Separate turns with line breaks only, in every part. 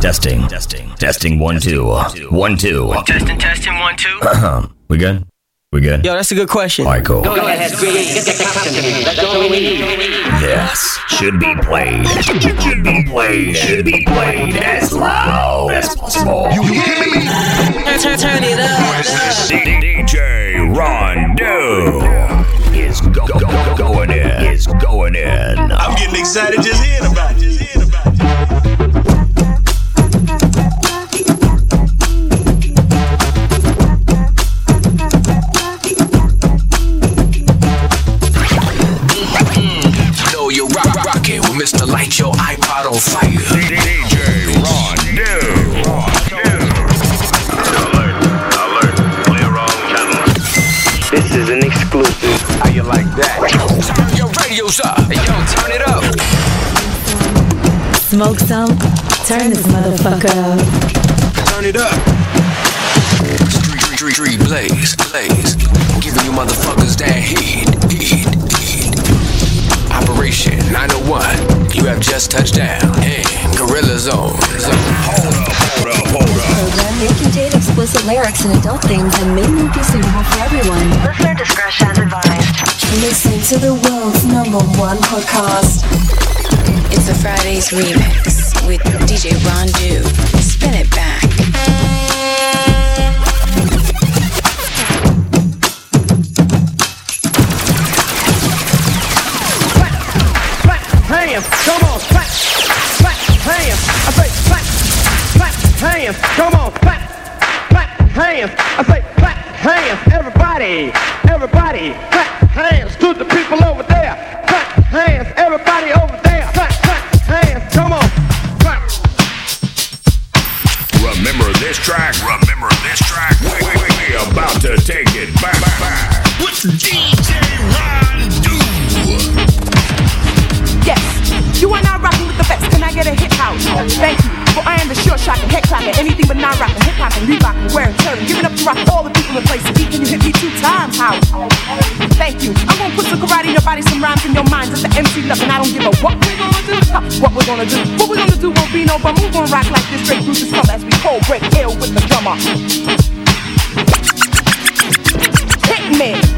Testing. Testing. Testing. One, two. One, two.
Testing, testing, one, two.
We good? We good?
Yo, that's a good question.
All right, cool.
Go ahead, Squeaky. Get the captain. That's all we need.
This should be played. Should be played. Should be played as loud as possible.
You hear me?
Turn, turn, turn it up.
DJ Ron Do is go, go, go, going in. Is going in.
I'm getting excited just hearing about it. Just hearing about it.
Smoke some? Turn this motherfucker up.
Turn it up. Street, street, street, blaze, blaze. Giving you motherfuckers that heat, heat, heat. Operation 901. You have just touched down in Gorilla Zone. Zone.
Hold up, hold up, hold up.
Program may contain explicit lyrics and adult themes and may not be suitable for everyone.
Listener discretion advised.
Listen to the world's number one podcast.
It's a Fridays remix with DJ Ron Do. Spin it back.
Hands. Come on, clap, clap, hands. I say clap, hands. Everybody, everybody, clap hands to the people over there. Clap hands, everybody over there. Clap, clap hands. Come on, clap.
Remember this track. Remember this track. We, we, we, we about to take it back. back. What's DJ Ron Do?
Yes, you are now rocking with the best. Can I get a hit house? Thank you. For I am the sure shot and head clapper. Anything but not rockin', hip hop and Reebok and wearing turn. Giving up to rock all the people in place. Can you hit me two times? How? Thank you. I'm gonna put some karate in your body, some rhymes in your mind. Just the MC love, and I don't give a what we're gonna do. Ha, What we're gonna do? What we're gonna do won't be no bum. We're rock like this straight through the summer as we cold break ill with the drummer. Hit me.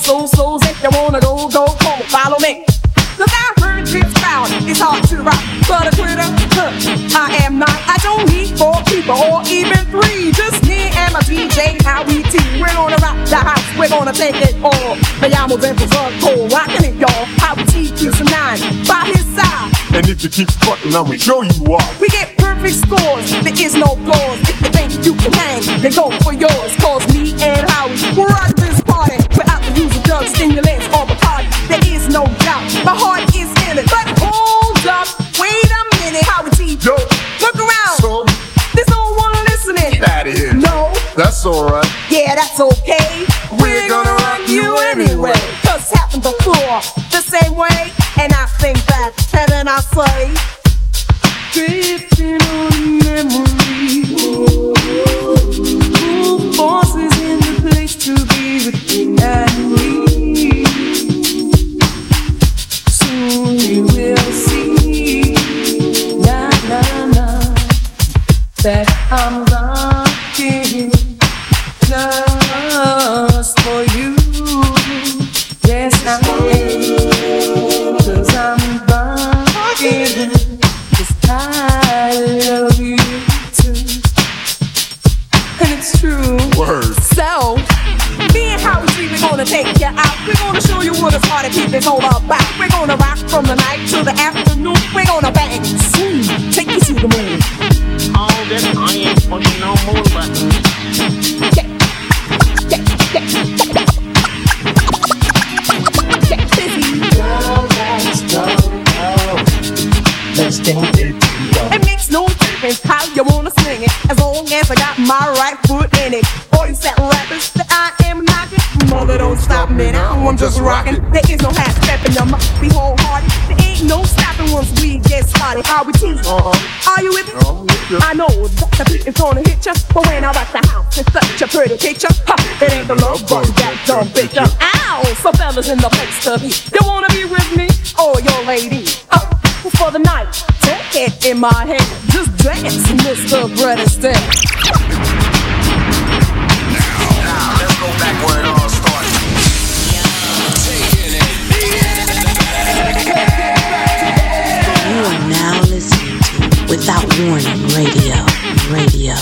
soul, souls. If you wanna go, go, come on, follow me. Look, I heard this crowd, it's hard to rock, but a quitter, huh, I am not. I don't need four people or even three, just me and my DJ Howie T. We're gonna rock the house, we're gonna take it all. Me llamo Denver Cold, rockin' it, y'all. Howie T keeps a nine by his side.
And if you keep fucking, I'ma show you why.
We get perfect scores, there is no flaws. If you think you can hang, then go for yours. Cause me and Howie, we're at this party without the use of drugs, stimulants, or the party. There is no doubt, my heart is in it. But hold up, wait a minute, Howie T.
Yo,
Look around,
so
there's no one listening.
out of here.
No,
That's alright.
yeah, that's okay.
We're gonna rock you anyway.
Cause happen before the same way. And I think back, and then I say, drifting on memory. Who forces in the place to be with you and me? Soon you will see, na na na, that I'm to the party, keep this all about. We're gonna rock from the night to the afternoon. We're gonna bang, swing, take you to the moon.
All this, I ain't pushing no more buttons.
Yeah, yeah, yeah, Girl, let's go. Let's go dance, I got my right foot in it. All you fat rappers that I am knocking, mother don't stop me now. I'm just rocking. There is no half stepping, I must be wholehearted. There ain't no stopping once we get started. How we tease? Uh-huh. Are you with me? I know that the beat is gonna hit ya, but when I rock the house, it's such a pretty picture. Ha, it ain't the love bug that dumb bitch. Ow! So fellas in the place to be, you wanna be with me or your lady? Uh, for the night, it in my hand, just dance, Mr. Brett Step.
Let's go back where it all started.
You are now listening to Without Warning Radio, Radio,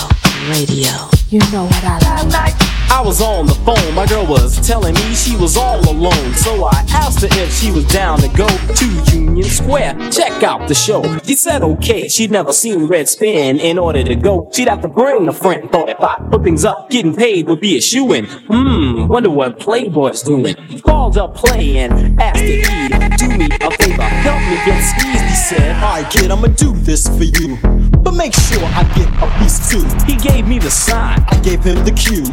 Radio.
You know what I like.
I was on the phone, my girl was telling me she was all alone. So I asked her if she was down to go to Union Square, check out the show. She said okay, she'd never seen Red Spin. In order to go, she'd have to bring a friend. Thought if I put things up, getting paid would be a shoe in. Hmm, wonder what Playboy's doing. Called up Play and asked if he'd do me a favor, help me get squeezed. He said,
Alright, kid, I'ma do this for you. But make sure I get a piece too.
He gave me the sign,
I gave him the cue.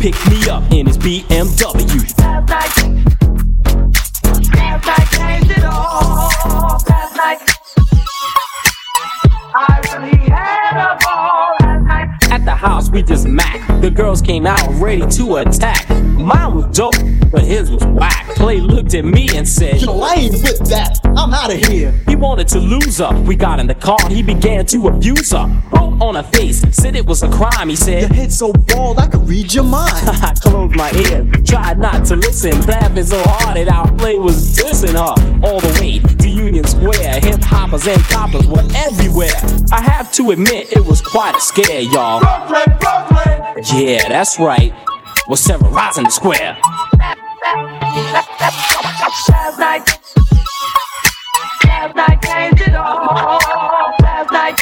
picked me up in his BMW. At the house, we just mac. The girls came out ready to attack. Mine was dope, but his was whack. Play looked at me and said,
Yo, I ain't with that. I'm out of here.
He wanted to lose her. We got in the car, he began to abuse her. Wrote on her face, said it was a crime. He said,
Your
said,
head so bald, I could read your mind.
I closed my ears, tried not to listen, laughing so hard that our play was dissing her. All the way to Union Square, hip hoppers and coppers were everywhere. I have to admit, it was quite a scare, y'all. Yeah, that's right. Was terrorizing the square.
Last night, last night changed it all. Last night,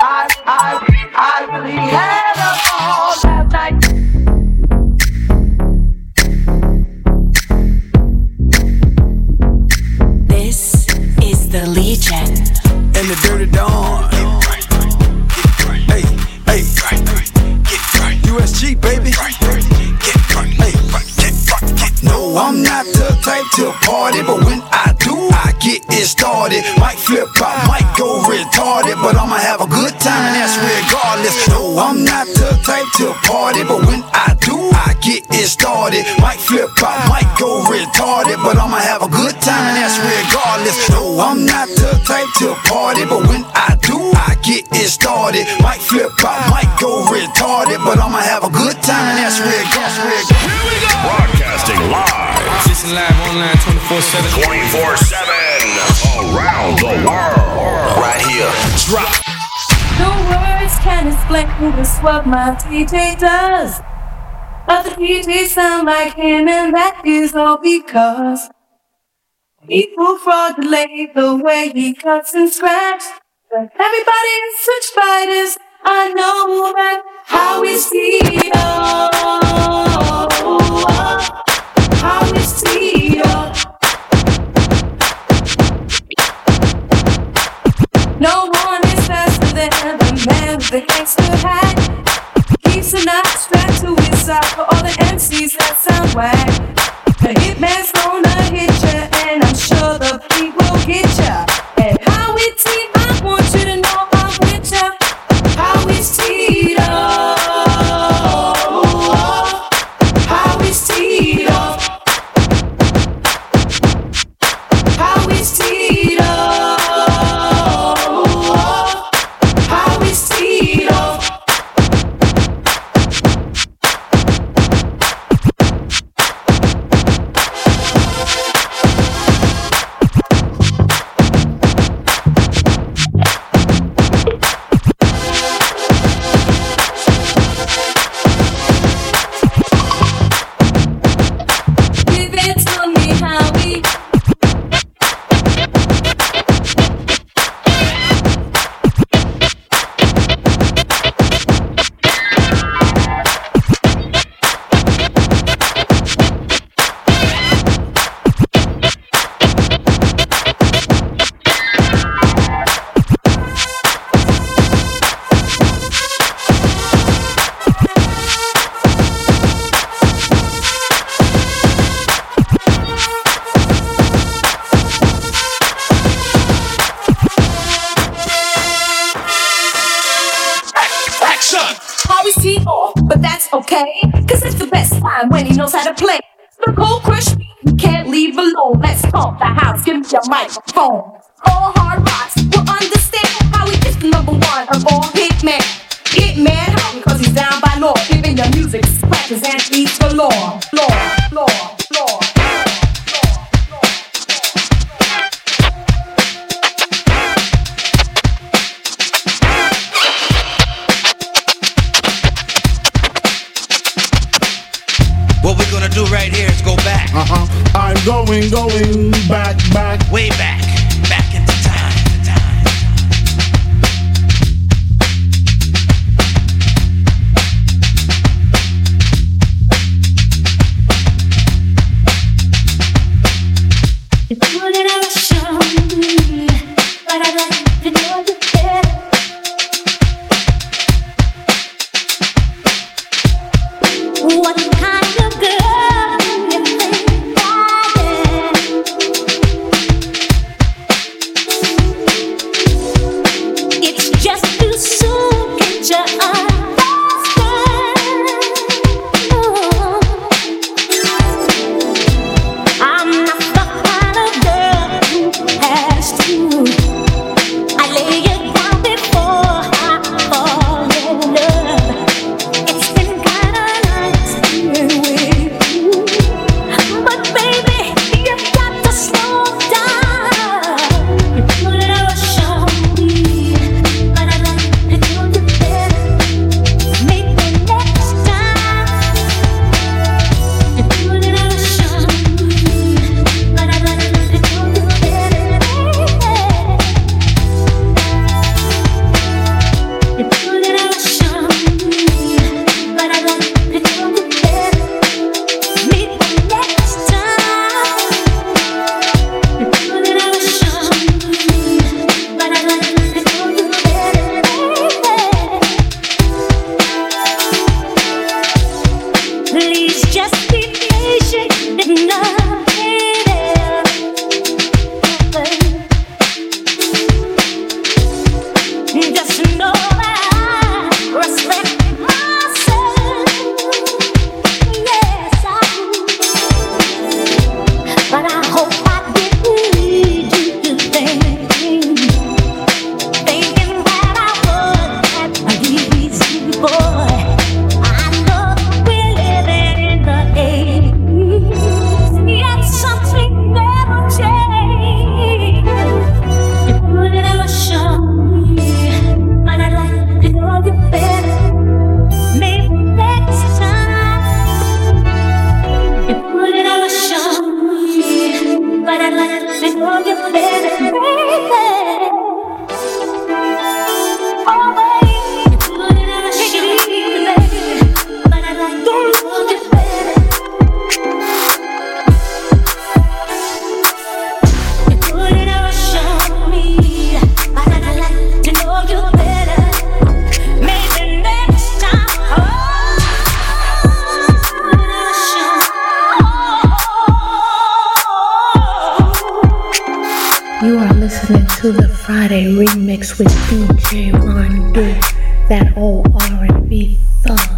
I, I, I really had a ball. Last night.
This is the Legion.
And the dirty dawn. USG, baby. No, I'm not the type to party, but when I do, I get it started. Might flip out, might go retarded, but I'ma have a good time, and that's regardless. No, I'm not the type to party, but when I do, I get it started. Might flip out, might go retarded, but I'ma have a good time, and that's regardless. No, I'm not the type to party, but when I do, get it started. Might flip out, might go retarded, but I'ma have a good time, and that's regardless. Here we go.
Broadcasting live
Listen live online 24 7.
24 7 around the world.
Right here.
Drop.
No words can explain just what my DJ does. Other DJs sound like him, and that is all because people fraudulate the way he cuts and scratches. But everybody is such fighters. I know that how is Tito? How is Tito? No one is faster than the man with the gangster hat. Keeps a knife strapped to his side for all the MCs that sound whack. The hitman's gonna hit ya, and I'm sure the beat will get ya. And how it's T,
your microphone. All hard rocks will understand how we just the number one of all hitmen. Hitman, cause he's down by law, giving your music scratches and law, Law, law.
What we're gonna do right here is go back.
Uh huh. I'm going, going back, back.
Way back, back
in
mix with DJ Ron Do, that old R&B thug.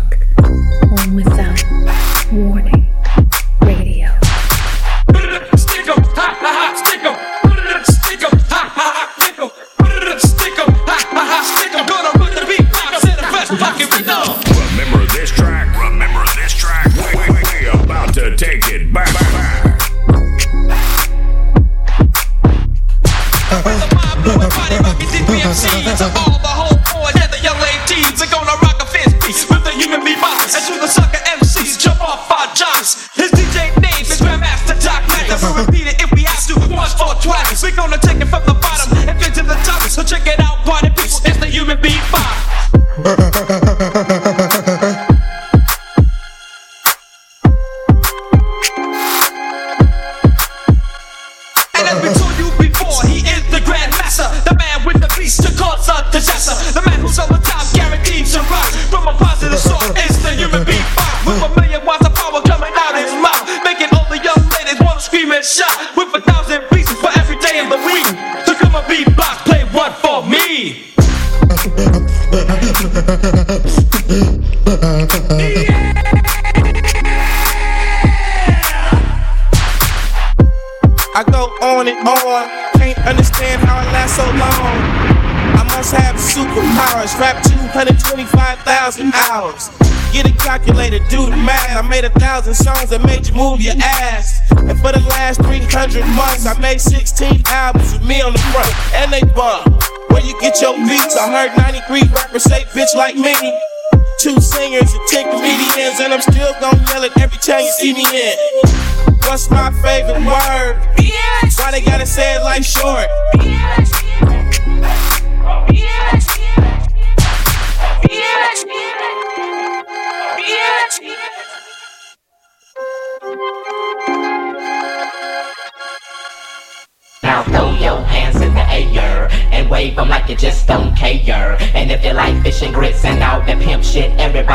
Like me. Two singers and 10 comedians, and I'm still gonna yell it every time you see me in. What's my favorite word? Why they gotta say it like short?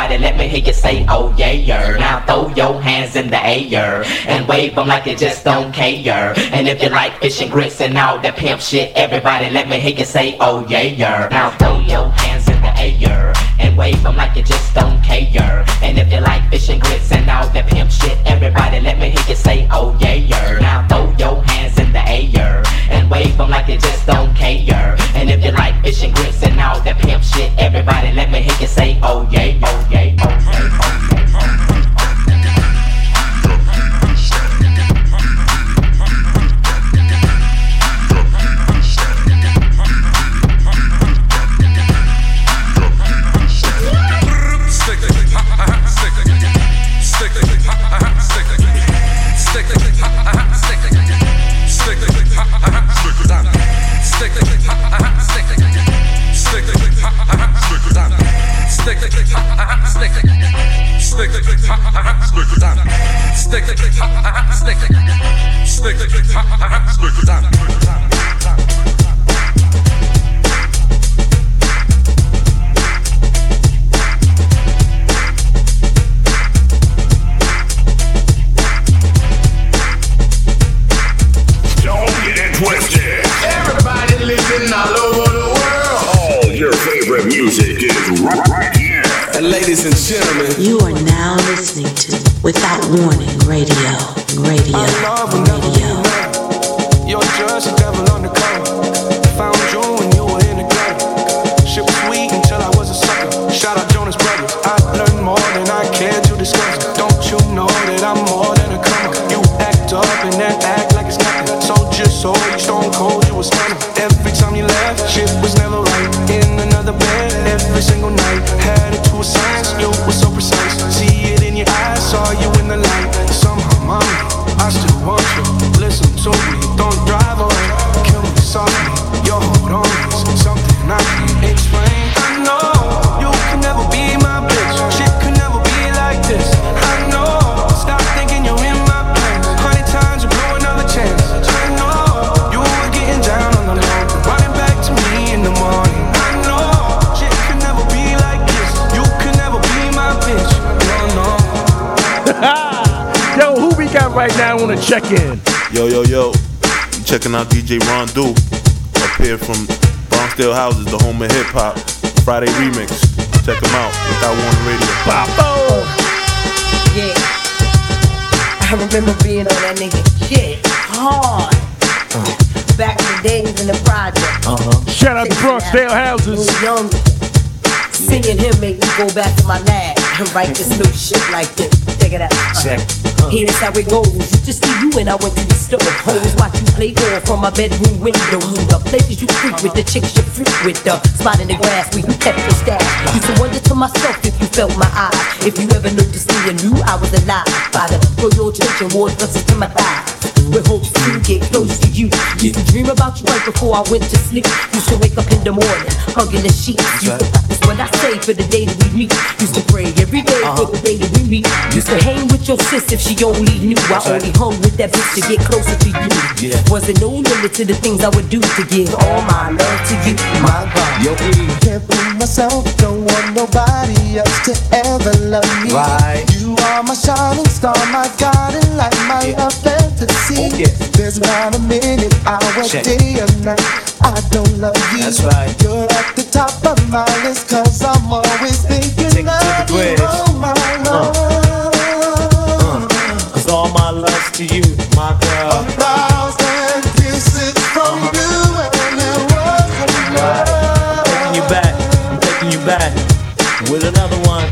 Everybody let me hear you say, oh yeah. Now throw your hands in the air and wave them like you just don't care. And if you like fish and grits and all that pimp shit, everybody let me hear you say, oh yeah. Now throw your hands in the air and wave them like you just don't care. And if you like fish and grits and all that pimp shit, everybody let me hear you say, oh yeah. Now them like you just don't care. And if you like fish and grits and all that pimp shit, everybody let me hear you say, oh yeah, oh yeah, oh yeah,
from
my bedroom window. The places you freak with, the chicks you freak with. The spot in the grass where you kept your stash. Used to wonder to myself if you felt my eyes. If you ever noticed me and knew I was alive. By the royal church and wore dresses to my thighs. With hopes to get close to you. Used to dream about you right before I went to sleep. Used to wake up in the morning, hugging the sheets. Used to what I say for the day that we meet. Used to pray every day for the day that we meet. Used to hang with your sis if she only knew. I only hung with that bitch to get closer to you.
Yeah.
Wasn't no limit to the things I would do to give all my love to you. My God.
Yo,
Can't fool myself, don't want nobody else to ever love me.
Right.
You
are my shining star, my guiding light, my love fantasy. Oh, There's not a minute, hour,
Check.
day, or night. I don't love you.
That's right.
You're at the top of my list, cause I'm always thinking of you.
bridge.
Oh, my uh, uh, love.
Cause all my love's to you, my girl.
thousand kisses from uh-huh. you, and it wasn't enough.
Taking you back, I'm taking you back with another one.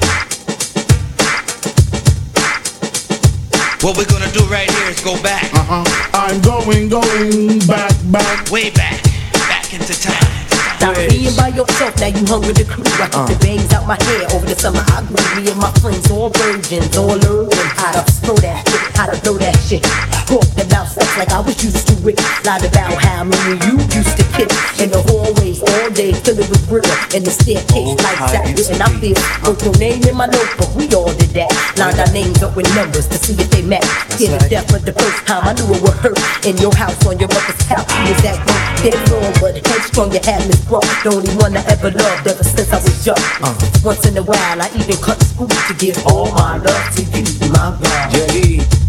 What we're gonna do right here is go back.
Uh-huh. I'm going, going back, back.
Way back. Back into time.
Now being by yourself, now you hung with the crew. I took the bangs out my hair over the summer. I grew me and my friends, all virgins, all learning how to throw that shit, how to blow that shit. Talk about sex like I was used to it. Lied about how many you used to kiss in the hallways all day, filling with glitter in the staircase like that. And I feel wrote your name in my notebook. We all did that. Lined our names up with numbers to see if they match. Scared to death for the first time. I knew it would hurt in your house on your mother's couch. You was that one dead wrong, but headstrong. You had me wrong. The only one I ever loved ever since I was young. Uh. Once in a while, I even cut school to give all my love to you, to my girl.
You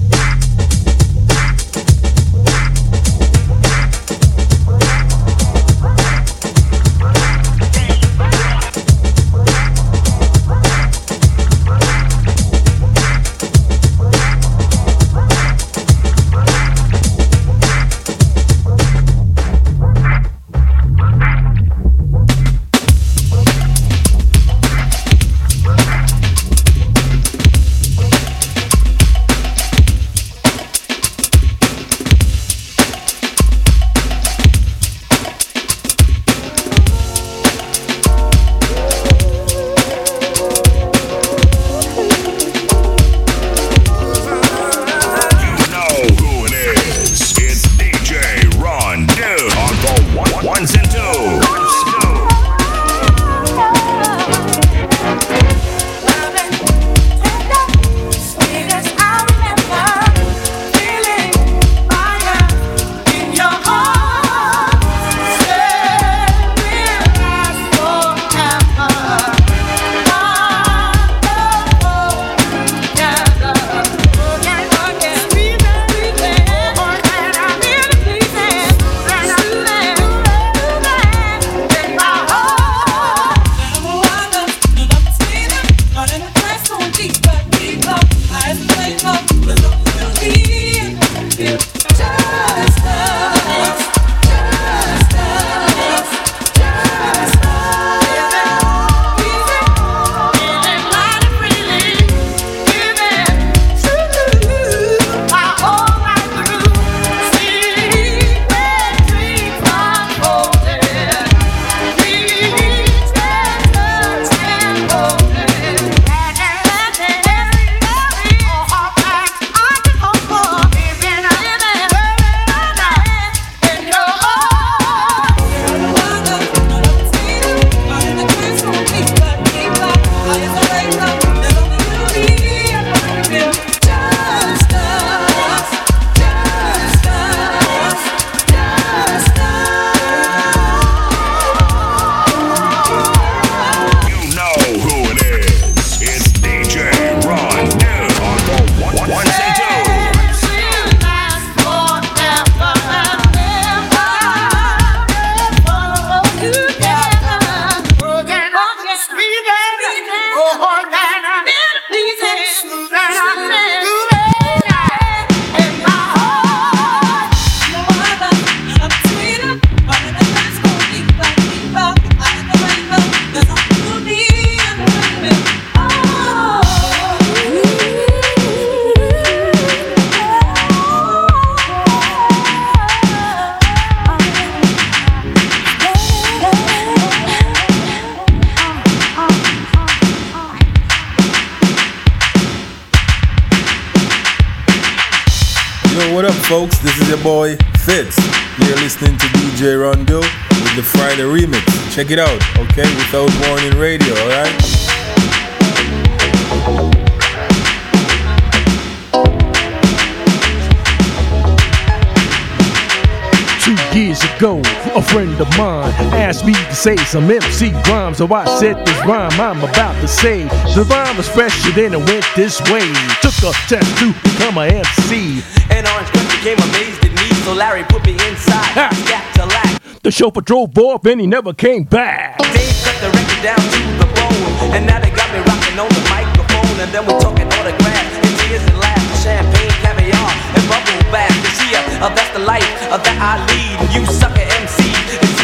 some MC rhymes, so I said this rhyme I'm about to say. The rhyme was fresher than it went this way. Took a test to become a MC.
And Orange Gun became amazed at me, so Larry put me inside. Got to lack.
The chauffeur drove off and he never came back.
Dave cut the record down to the bone, and now they got me rocking on the microphone, and then we're talking autographs and tears and laughs, champagne, caviar, and bubble bath. You see, uh, that's the life uh, that I lead. You sucker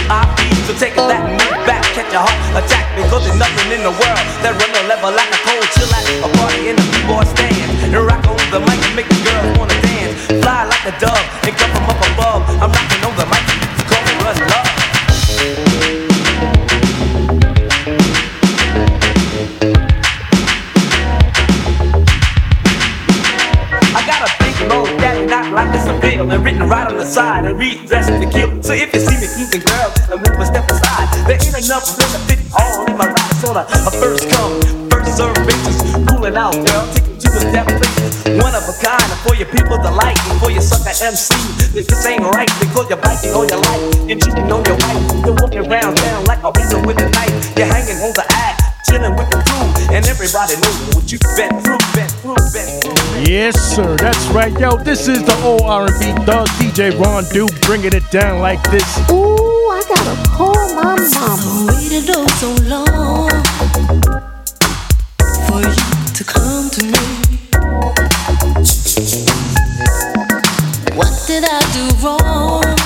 It's be. So take that and move back, catch a heart attack, because there's nothing in the world that run the level like a cold chill at a party in the b-boy stand. And rock on the mic and make the girls wanna dance, fly like a dove and come from up above. I'm rocking on the mic, to call Russ Love. I got a big long daddy not like this a bill and written right on the side and read dressed to kill. So if you see One kind and for your people to like and for your sucker MC. This this ain't right because you're biting on your life and cheating on your wife. You're walking around town like a razor with a knife. You're hanging on the act, chilling with the crew, and everybody knows what you been through, been through, been through.
Yes, sir. That's right, yo. This is the old R&B thug DJ Ron Duke bringing it down like this.
Ooh, I gotta call my mama.
Waited oh so long for you to come to me. Did I do wrong?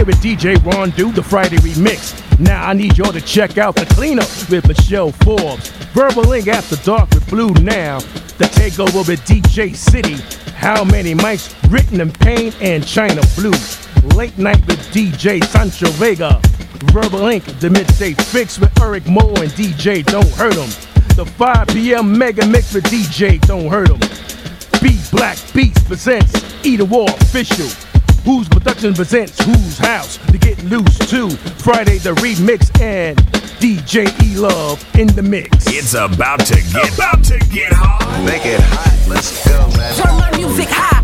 Here with DJ Ron Do, the Friday remix. Now I need y'all to check out the cleanup with Michelle Forbes. Verbal Ink After Dark with Blue Nile. The takeover with DJ City. How many mics written in pain and China Blue. Late night with DJ Sancho Vega. Verbal Ink, the midday fix with Eryk Moore and DJ Don't Hurt 'em. The 5 p.m. mega mix with DJ Don't Hurt Hurt 'em. Bee Black Beats presents Edenwald Official. Whose production presents Whose House to get loose to Friday the remix and DJ E Love in the mix.
It's about to get about to get hot.
Make it hot. Let's go, man.
Turn my music high.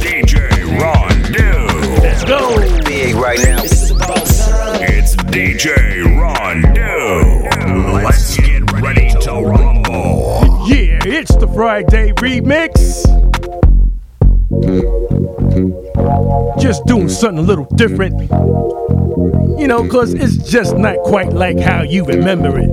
DJ Ron Do.
Let's go.
Big right now.
It's DJ Ron Do. Let's get ready to rumble.
Yeah, it's the Friday remix. Just doing something a little different. You know, cause it's just not quite like how you remember it.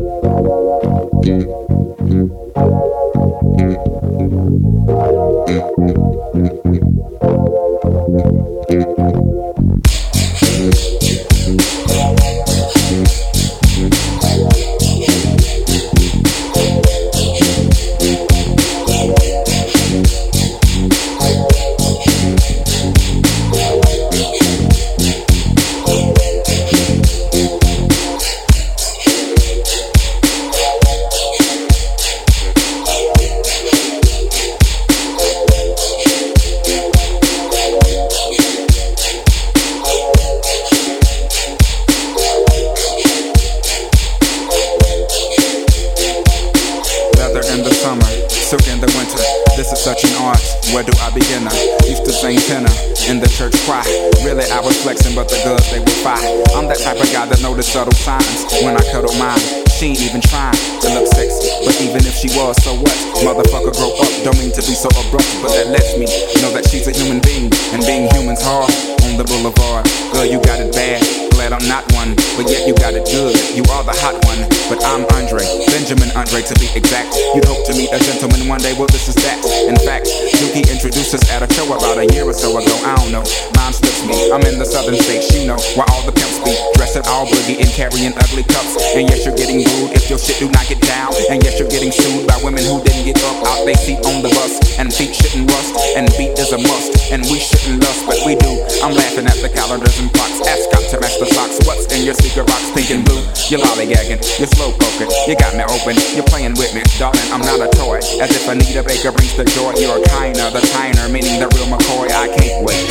Tenor in the church choir. Really, I was flexing, but the girls they were fine. I'm that type of guy that notice subtle signs when I cuddle mine. She ain't even trying to look sexy, but even if she was, so what? Motherfucker, grow up. Don't mean to be so abrupt, but that lets me know that she's a human being, and being human's hard on the boulevard. Girl, you got it bad. Glad I'm not one, but yet you got it good. You are the hot one, but I'm Andre, Benjamin Andre to be exact. You'd hope to meet a gentleman one day, well this is that. In fact, Dookie introduced us at a show about a year or so ago. I don't know, mine slips me. I'm in the southern states, you know, where all the pimps be dressing all boogie and carrying ugly cups. And yes, you're getting booed if your shit do not get down. And yes, you're getting sued by women who didn't get up out they seat on the bus. And feet shouldn't rust, and beat is a must. And we shouldn't lust, but we do. I'm laughing at the calendars and clocks. Ascot to match the socks. What's in your secret rocks, pink and blue? You're lollygagging, you're slow poking. You got me open, you're playing with me. Darling, I'm not a toy. As if Anita Baker brings the joy. You're a kiner, the tiner, meaning the real McCoy. I can't wait.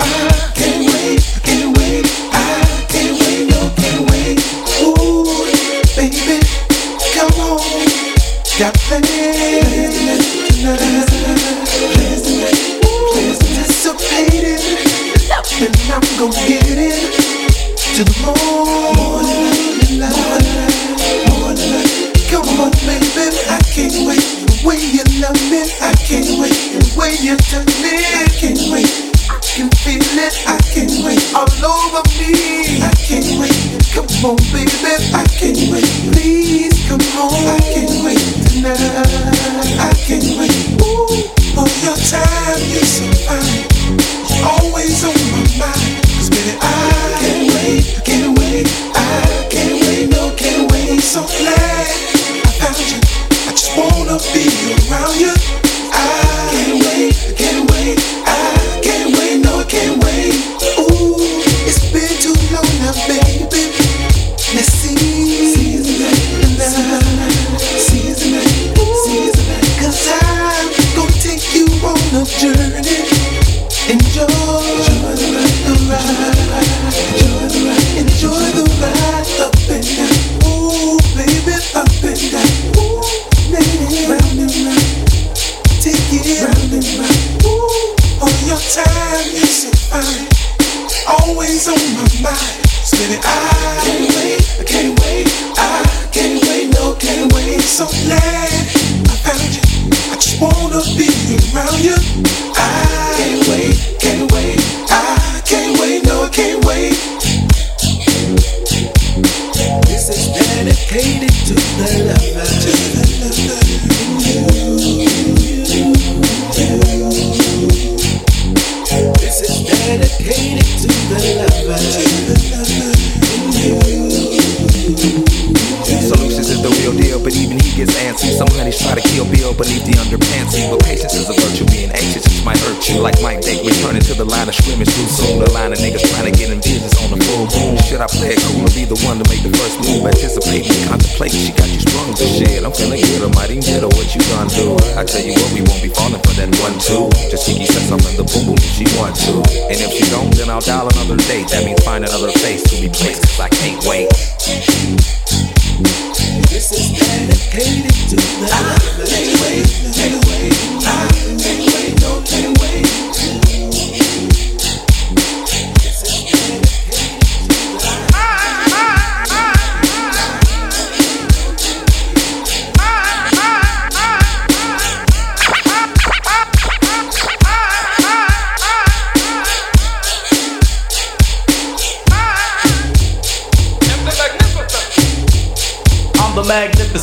I can't wait, can't wait, I can't wait, no, can't wait. Ooh, baby, come on, got I'm gonna get it to the morning light, morning light. Come on, baby, I can't wait. The way you love me, I can't wait. The way you touch me, I can't wait. I can feel it, I can't wait. All over me, I can't wait. Come on, baby, I can't wait. Please come home, I can't wait tonight. I can't wait. Ooh, all your time, you're so fine. So glad I found you. I just wanna be around you.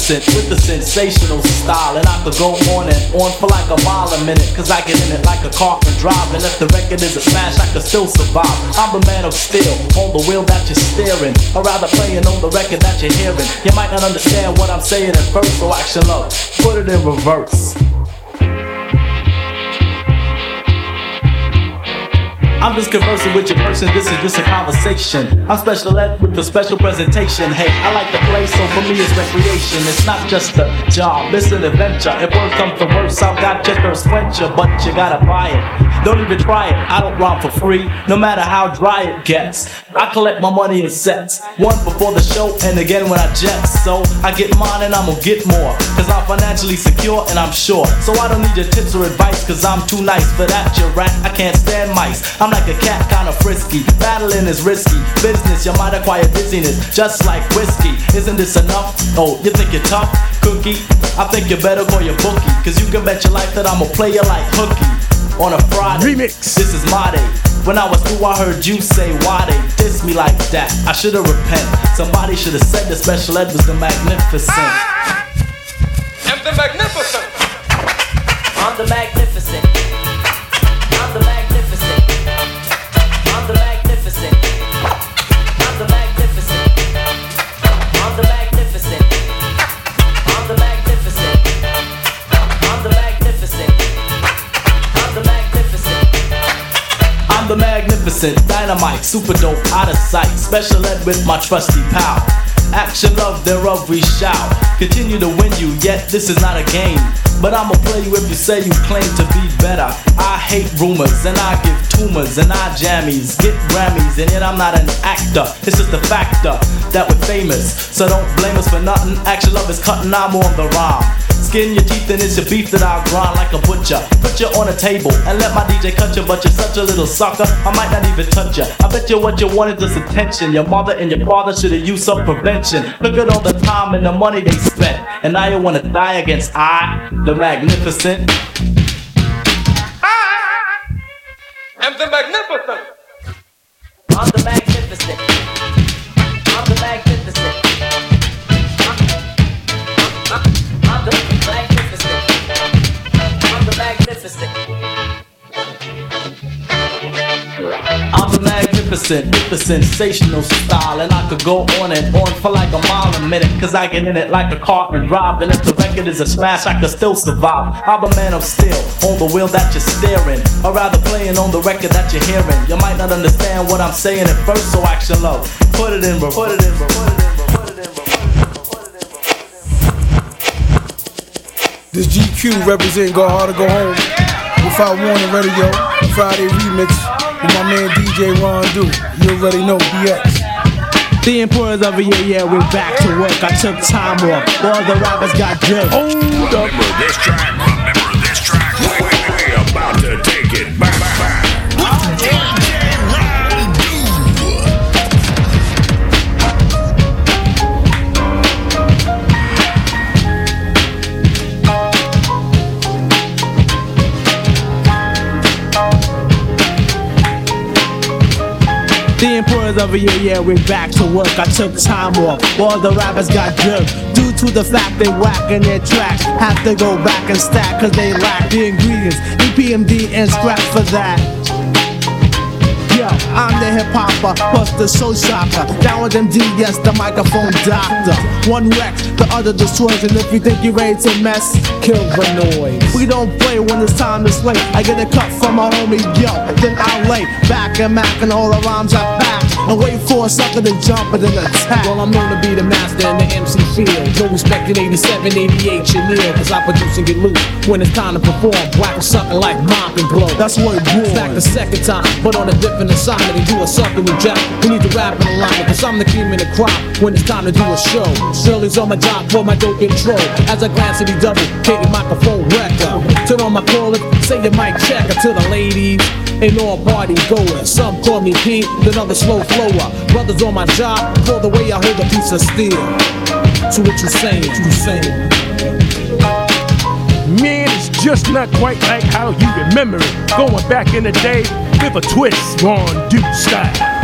Magnificent with the sensational style. And I could go on and on for like a mile a minute. Cause I get in it like a car drive. And if the record is a smash, I could still survive. I'm the man of steel, on the wheel that you're steering. Or rather playing on the record that you're hearing. You might not understand what I'm saying at first, so action love. Put it in reverse. I'm just conversing with your person, this is just a conversation. I'm special ed with a special presentation. Hey, I like the play, so for me it's recreation. It's not just a job, it's an adventure. If worse comes to worse, I've got checkers quencher, but you gotta buy it. Don't even try it, I don't rhyme for free, no matter how dry it gets. I collect my money in sets, one before the show and again when I jet. So I get mine and I'm gonna get more, cause I'm financially secure and I'm sure. So I don't need your tips or advice, cause I'm too nice for that, you rat. I can't stand mice. I'm like a cat, kinda frisky. Battling is risky. Business, you might acquire dizziness, just like whiskey. Isn't this enough? Oh, you think you're tough? Cookie? I think you better call your bookie. Cause you can bet your life that I'ma play you like hooky. On a Friday. Remix. This is my day. When I was through, I heard you say why they diss me like that. I should've repent. Somebody should've said the special ed was the magnificent.
I'm the magnificent.
I'm the magnificent. I'm the magnificent. I'm the magnificent. I'm the magnificent. I'm the magnificent. I'm the magnificent. I'm the magnificent. I'm the magnificent.
I'm the magnificent, dynamite, super dope, out of sight. Special ed with my trusty pal. Action, love, thereof we shout. Continue to win you, yet this is not a game. But I'ma play you if you say you claim to be better. I hate rumors and I give tumors and I jammies, get Grammys, and yet I'm not an actor. It's just a factor that we're famous. So don't blame us for nothing. Action, love is cutting, I'm on the rhyme. Skin your teeth and it's your beef that I'll grind like a butcher. Put you on a table and let my DJ cut you, but you're such a little sucker. I might not even touch you. I bet you what you wanted is attention. Your mother and your father should have used some prevention. Look at all the time and the money they spent. And now you wanna die against I, the magnificent.
The magnificent.
I'm the magnificent. I'm the magnificent. I'm the magnificent. I'm the magnificent.
I'm the magnificent with the sensational style. And I could go on and on for like a mile a minute. Cause I get in it like a car and drive. And if the record is a smash, I could still survive. I'm a man of steel on the wheel that you're steering. Or rather playing on the record that you're hearing. You might not understand what I'm saying at first, so action love. Put it in. Put it in. Put it in.
This GQ represent Go Hard or Go Home. Without Warning Radio, Friday remix with my man DJ Ron Do. You already know DX.
The importance of it, yeah, yeah, we're back to work. I took time off. All the rappers got drip. Hold up.
Remember this track. Remember this track. We, we, we about to take it back. back.
The employers a year, yeah, we're back to work. I took time off while the rappers got jerked. Due to the fact they whacking their tracks. Have to go back and stack cause they lack the ingredients. EPMD and scrap for that. Yo, I'm the hip hopper, plus the soul shopper. Down with them D, yes, the microphone doctor. One wreck, the other destroys, and if you think you're ready to mess, kill the noise. We don't play when it's time to slay. I get a cut from my homie, yo, then I lay back and mac and all the rhymes I pack. And wait for a sucker to jump and then attack. Well, I'm known to be the master in the MC field. No respect in 87, 88, Chanel, cause I produce and get loose. When it's time to perform, whack sucking like mop and blow. That's what it was. Back the second time, but on a different assignment. And do a something with Jack. We need to rap in alignment, cause I'm the cream in the crop when it's time to do a show. Shirley's on my job for my dope intro. As I glance at the double, Katie microphone record. Turn on my caller, say your mic check to the ladies. And all party goers. Some call me Pete, then others slow flower. Brothers on my job, for the way I hold a piece of steel. To what you saying, you saying?
Man, it's just not quite like how you remember it. Going back in the day with a twist, Ron Duke style.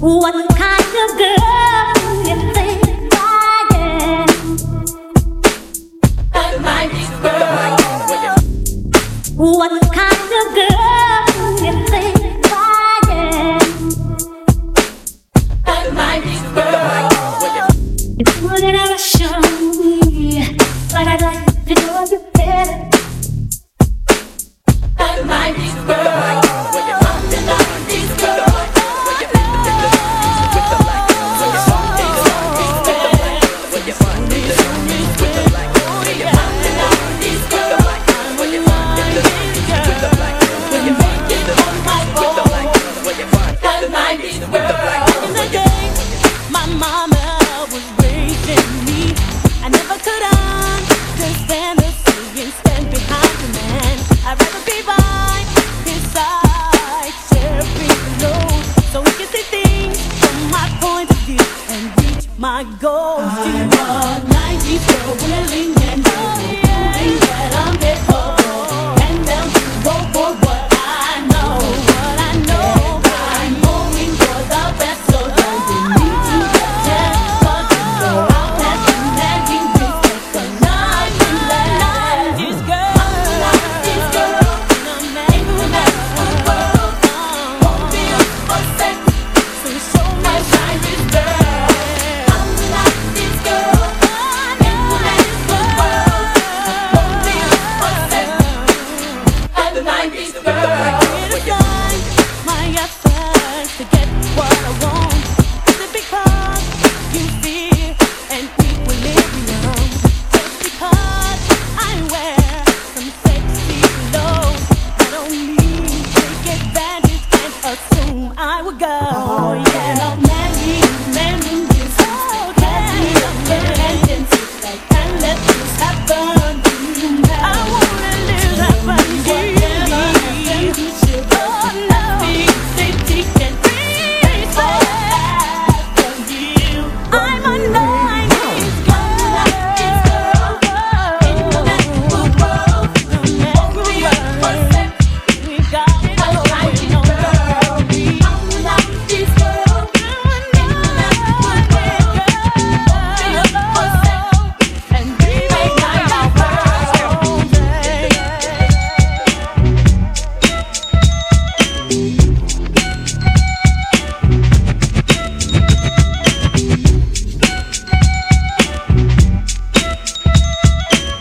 What
kind of girl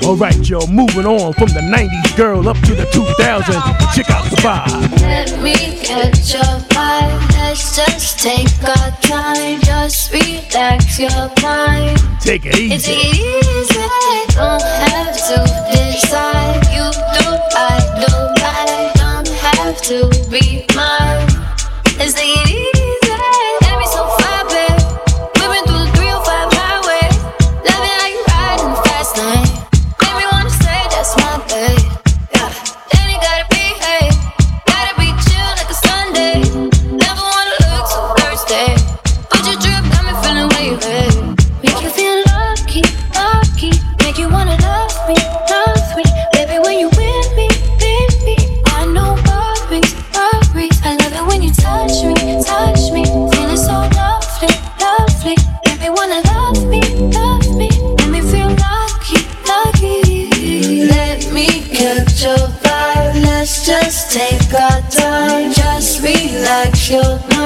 Alright, yo, moving on from the 90s girl up to the 2000s. Check out the vibe.
Let me catch your vibe. Let's just take our time. Just relax your mind.
Take it easy.
It's easy. Don't have to decide. You do, I do, I don't have to be
sure.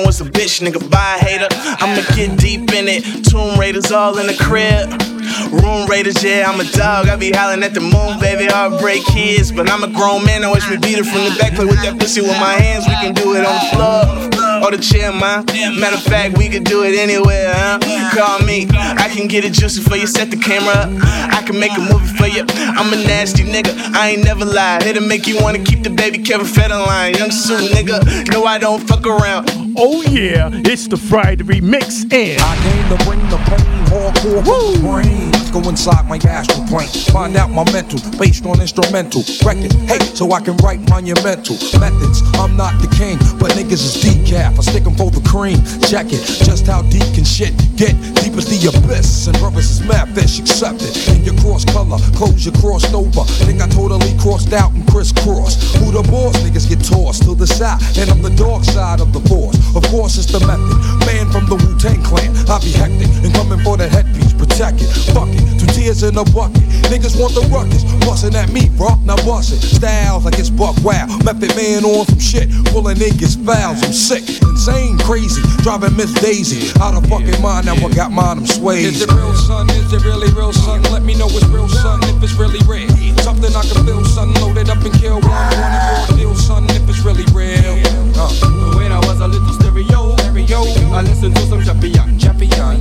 Boyfriend was a bitch, nigga, bye hater. I'ma get deep in it. Tomb Raiders all in the crib. Room Raiders, yeah, I'm a dog. I be howling at the moon, baby. Heartbreak kids, but I'm a grown man. I wish we beat it from the back. Play with that pussy with my hands. We can do it on the floor or the chair, man. Matter of fact, we could do it anywhere, huh? Call me, I can get it juicy for you. Set the camera up, I can make a movie for you. I'm a nasty nigga, I ain't never lied. Here to make you wanna keep the baby Kevin Federline. Young Sue, nigga, no, I don't fuck around.
Oh yeah, it's the Friday remix and
I came to bring the pain, hardcore brain. Go inside my astral plane, find out my mental, based on instrumental record. Hey, so I can write monumental methods. I'm not the king, but niggas is decaf. I stick 'em for the cream. Check it, just how deep can shit get? Deep as the abyss, and brothers is mad fish, accept it. In your cross color, clothes you crossed over. Think I totally crossed out and crisscrossed. Who the boss? Niggas get tossed to the side, and I'm the dark side of the force. Of course, it's the method. Man from the Wu Tang clan, I be hectic and coming for the headpiece, protect it. Fuck it, two tears in a bucket. Niggas want the ruckus, bustin' at me, bro. Now bust it. Styles like it's buck wow. Method man on some shit, pulling niggas fouls. I'm sick, insane, crazy, driving Miss Daisy out of fucking mind. Now I got mine, I'm swayed. Is it real, son? Is it really real, son? Let me know it's real, son, if it's really real. Something I can feel, son. Load it up and kill one. One and deal, son, if it's really real. Uh.
When I was a little stereo, stereo, I listened to some champion, champion.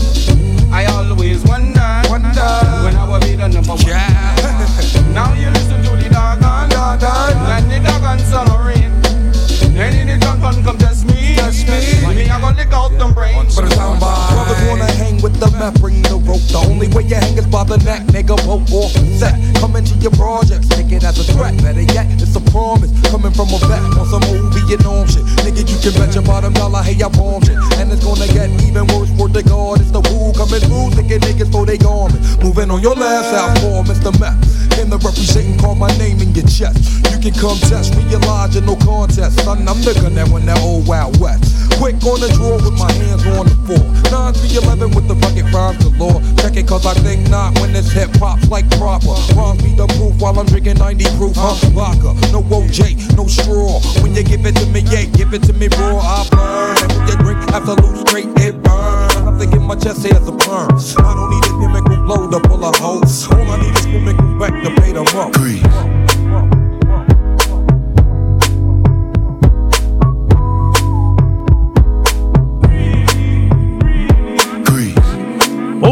I always wonder, wonder when I will be the number one. now you listen to the doggone, doggone, and the doggone son of rain. And in the gun come test test me. Me, I gonna lick out them brains.
But it's on by. Brothers wanna hang with the map, bring the rope. The only way you hang is by the neck, nigga. Poke off set. Come into your projects, take it as a threat. Better yet, it's a promise. Coming from a vet on some old Vietnam shit. Nigga, you can bet your bottom dollar, hey, I bomb shit. And it's gonna get even worse for the guard. It's the woo coming through, thinking niggas for they garment. Moving on your last out for Mr. Meth. In the representing, call my name in your chest. You can come test, realize you're no contest. Son, I'm the gun that won that old Wild West. Quick on the draw with my hands on the floor. 9 3 11 with the bucket rhymes galore. Check it cause I think not when this hip hop's like proper. Rhymes be the proof while I'm drinking 90 proof, huh? Vodka, no OJ, no straw. When you give it to me, yeah, give it to me raw. I burn. And when you drink Absolut straight, it burns. I'm thinking my chest hair's a perm. I don't need a chemical blow to pull a hose. All I need is chemical back to pay the month.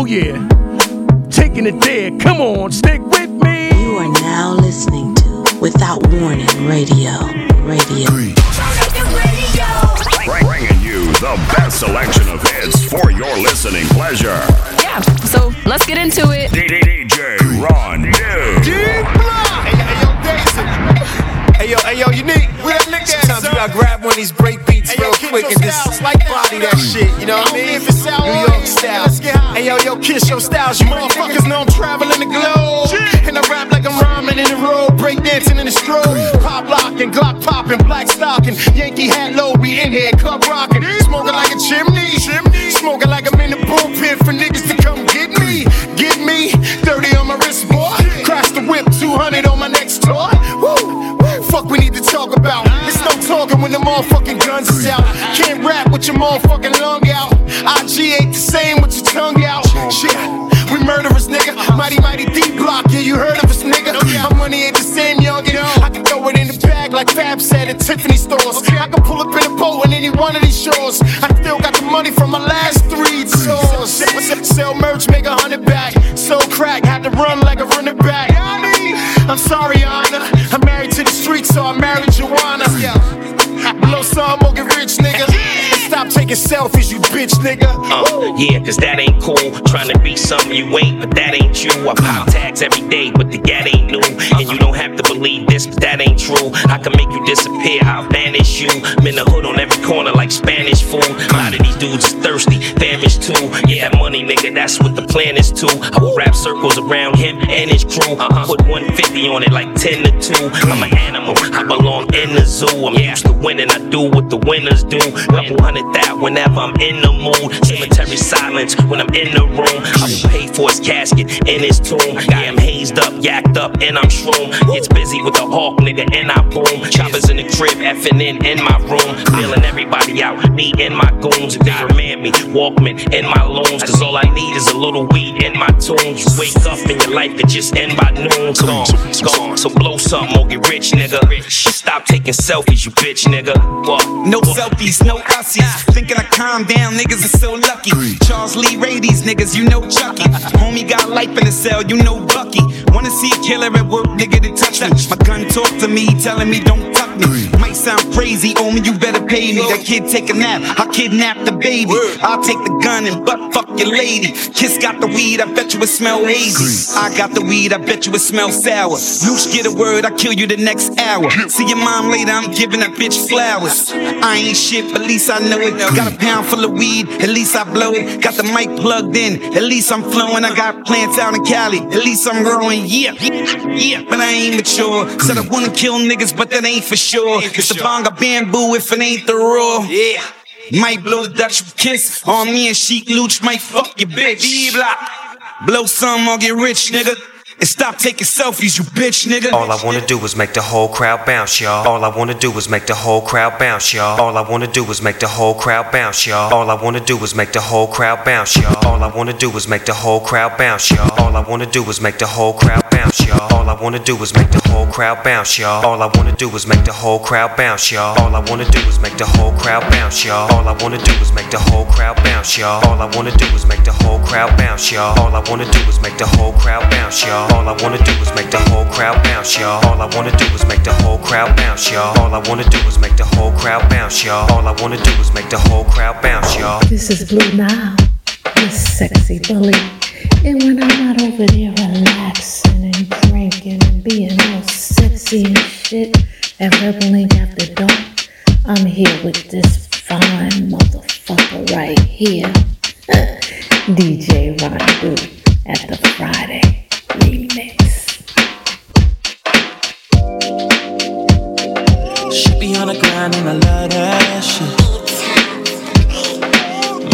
Yeah, taking it there. Come on, stick with me.
You are now listening to Without Warning Radio. Radio.
Bringing you the best selection of hits for your listening pleasure.
Yeah, so let's get into it.
DJ Ron
Hey yo, hey yo, you need where that nigga Sometimes you gotta grab one of these break beats real quick and just
like
body that shit, you know what I mean? New York style.
Hey yo, yo, kiss your styles. You motherfuckers know I'm traveling the globe. And I rap like I'm rhyming in the road, break dancing in the strobe. Pop locking, Glock popping, black stocking. Yankee hat low, we in here, club rocking. Smoking like a chimney. Smoking like I'm in the bullpen for niggas to come get me. Get me. 30 on my wrist, boy. Crash the whip, 200 on my next toy. Talk about. It's no talking when the motherfucking guns is out. Can't rap with your motherfucking lung out. IG ain't the same with your tongue out. Shit, we murderers, nigga. Mighty, mighty deep block, yeah, you heard of us, nigga. My money ain't the same, youngin'. I can throw it in the bag like Fab said at Tiffany stores. I can pull up in a boat on any one of these shores. I still got the money from my last three tours. Sell merch, make a hundred back. So crack, had to run like a running back. I'm sorry, Anna. Streets, so I married Joanna. Blow some, or get rich, nigga. Stop taking selfies, you bitch, nigga.
Uh, yeah, cause that ain't cool. Trying to be something you ain't, but that ain't you. I pop tags every day, but the gat ain't new. And you don't have to believe this, but that ain't true. I can make you disappear, I'll banish you. I'm in the hood on every corner like Spanish food. A lot of these dudes is thirsty, famished too. Yeah, that money nigga, that's what the plan is too. I will wrap circles around him and his crew. Uh-huh. Put 150 on it like 10 to 2. I'm an animal, I belong in the zoo. I'm used to winning, I do what the winners do. Couple hundred that whenever I'm in the mood. Cemetery silence when I'm in the room. I will pay for his casket in his tomb. Yeah, I'm hazed up, yacked up, and I'm shroom. Gets busy with the hawk, nigga, and I boom. Choppers in the crib, effing in in my room. Feeling everybody out, me and my goons. If they remand me, Walkman in my loans. Cause all I need is a little weed in my tunes. You wake up and your life could just end by noon. Gone, gone. So blow something or get rich, nigga. Stop taking selfies, you bitch, nigga. What?
No selfies, no ussies. Thinking I calm down, niggas are so lucky. Charles Lee Ray, these niggas, you know Chucky. Homie got life in the cell, you know Bucky. Wanna see a killer at work, nigga, then touch that. My gun talk to me, telling me don't me. Might sound crazy, homie, you better pay me. That kid take a nap, I kidnap the baby. I'll take the gun and butt fuck your lady. Kiss got the weed, I bet you it smell hazy. I got the weed, I bet you it smell sour. Noosh get a word, I kill you the next hour. See your mom later, I'm giving that bitch flowers. I ain't shit, but at least I know it. Got a pound full of weed, at least I blow it. Got the mic plugged in, at least I'm flowing. I got plants out in Cali, at least I'm growing. Yeah, yeah, but I ain't mature. Said I wanna kill niggas, but that ain't for sure. It's the bonga bamboo if it ain't the raw. Yeah. Might blow the Dutch kiss on me and Sheek Louch might fuck your bitch. Blow some or get rich, nigga. And stop taking selfies, you bitch, nigga.
All I wanna do is make the whole crowd bounce, y'all. All I wanna do is make the whole crowd bounce, y'all. All I wanna do is make the whole crowd bounce, y'all. All I wanna do is make the whole crowd bounce, y'all. All I wanna do is make the whole crowd bounce, y'all. All I wanna do is make the whole crowd bounce, y'all. All I wanna do is make the whole crowd bounce, y'all. All I wanna do is make the whole crowd bounce, y'all. All I wanna do is make the whole crowd bounce, y'all. All I wanna do is make the whole crowd bounce, y'all. All I wanna do is make the whole crowd bounce, y'all. All I wanna do is make the whole crowd bounce, y'all. All I wanna do is make the whole crowd bounce, y'all. All I wanna do is make the whole crowd bounce, y'all. All I wanna do is make the whole crowd bounce, y'all. All I wanna do is make the whole crowd bounce, y'all.
This is Blue Nile, the sexy bully. And when I'm not over there relaxing and drinking and being all sexy and shit at Verbal Ink after dark, I'm here with this fine motherfucker right here, DJ Ron Do at the Friday remix.
She be on the grind and I love that shit.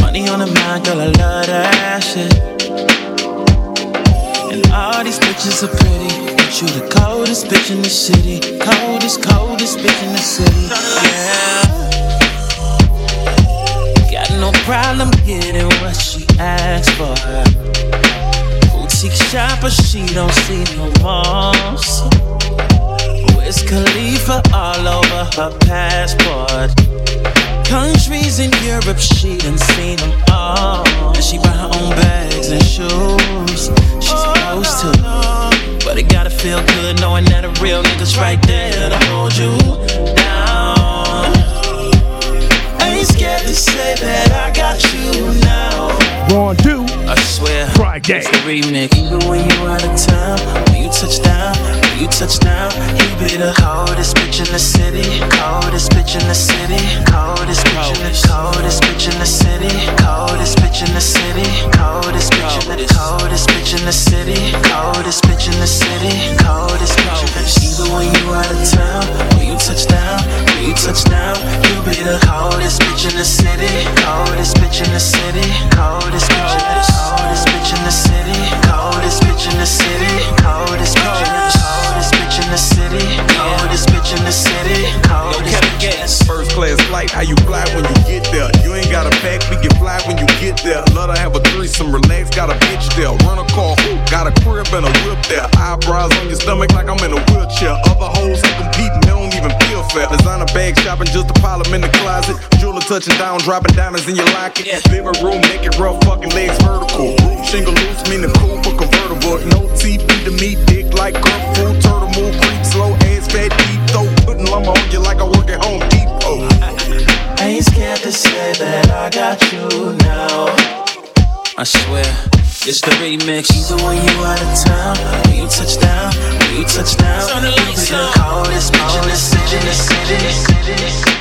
Money on the mind, girl, I love that shit. And all these bitches are pretty, but you the coldest bitch in the city. Coldest, coldest bitch in the city. Yeah. Got no problem getting what she asked for. Boutique but she don't see no more. Wiz Khalifa all over her passport. Countries in Europe, she done seen them all. And she buy her own bags and shoes. She's supposed to. But it gotta feel good knowing that a real nigga's right there to hold you down. Ain't scared to say that I got you now.
Ron Do.
I swear.
Friday.
It's the remix. Even when you out of town, when you touch down, when you touch down, he be the coldest bitch in the city. Coldest bitch in the city. Coldest bitch in the coldest bitch in the city. Coldest bitch in the city. Coldest bitch in the coldest bitch in the city. Coldest bitch in the city. Coldest bitch in the city. Even when you out of town, when you touch down, when you touch down, you be the coldest bitch in the city. Coldest bitch in the city. Coldest bitch in the city. coldest bitch in the city. Coldest bitch in the city. Coldest bitch in the city. coldest bitch in the city. Coldest bitch in the city. Coldest bitch in the city.
First class flight, how you fly when you get there. You ain't got a pack, we can fly when you get there. Love to have a threesome, relax, got a bitch there. Run a car, got a crib and a whip there. Eyebrows on your stomach like I'm in a wheelchair. Other hoes who compete, even feel fair. Designer bag shopping just to pile in the closet. Jeweler touching down, dropping diamonds in your locket. Living room naked, rough fucking legs vertical. Roof shingle loose, meaning cool but convertible. No TP to me, dick like Kung Fu. Turtle move, creep slow, ass fat deep throat. Putting lumber on you like I work at Home Depot.
Ain't scared to say that I got you now. I swear, it's the remix. Even when you out of town, when you touch down, when you touch down, turn the you be the coldest bitch in the city. In the city.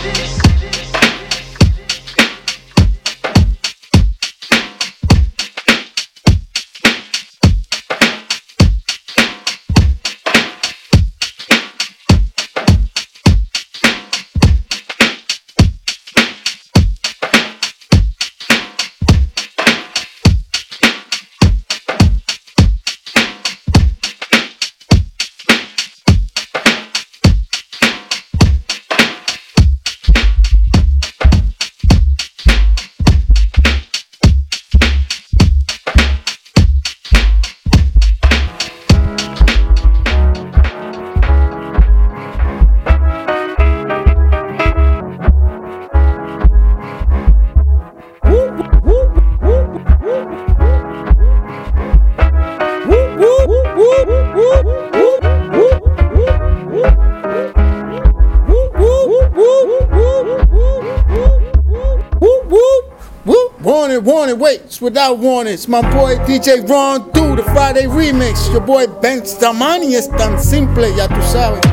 I want it. My boy DJ Ron Do, the Friday remix. Your boy Benz money is tan simple, ya tú sabes.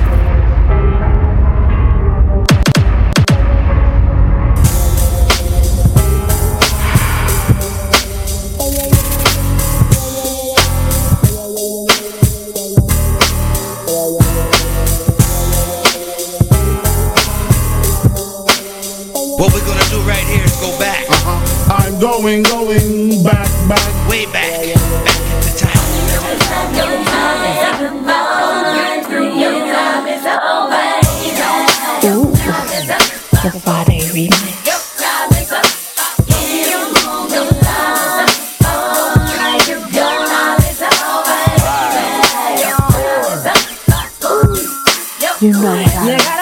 You know
that.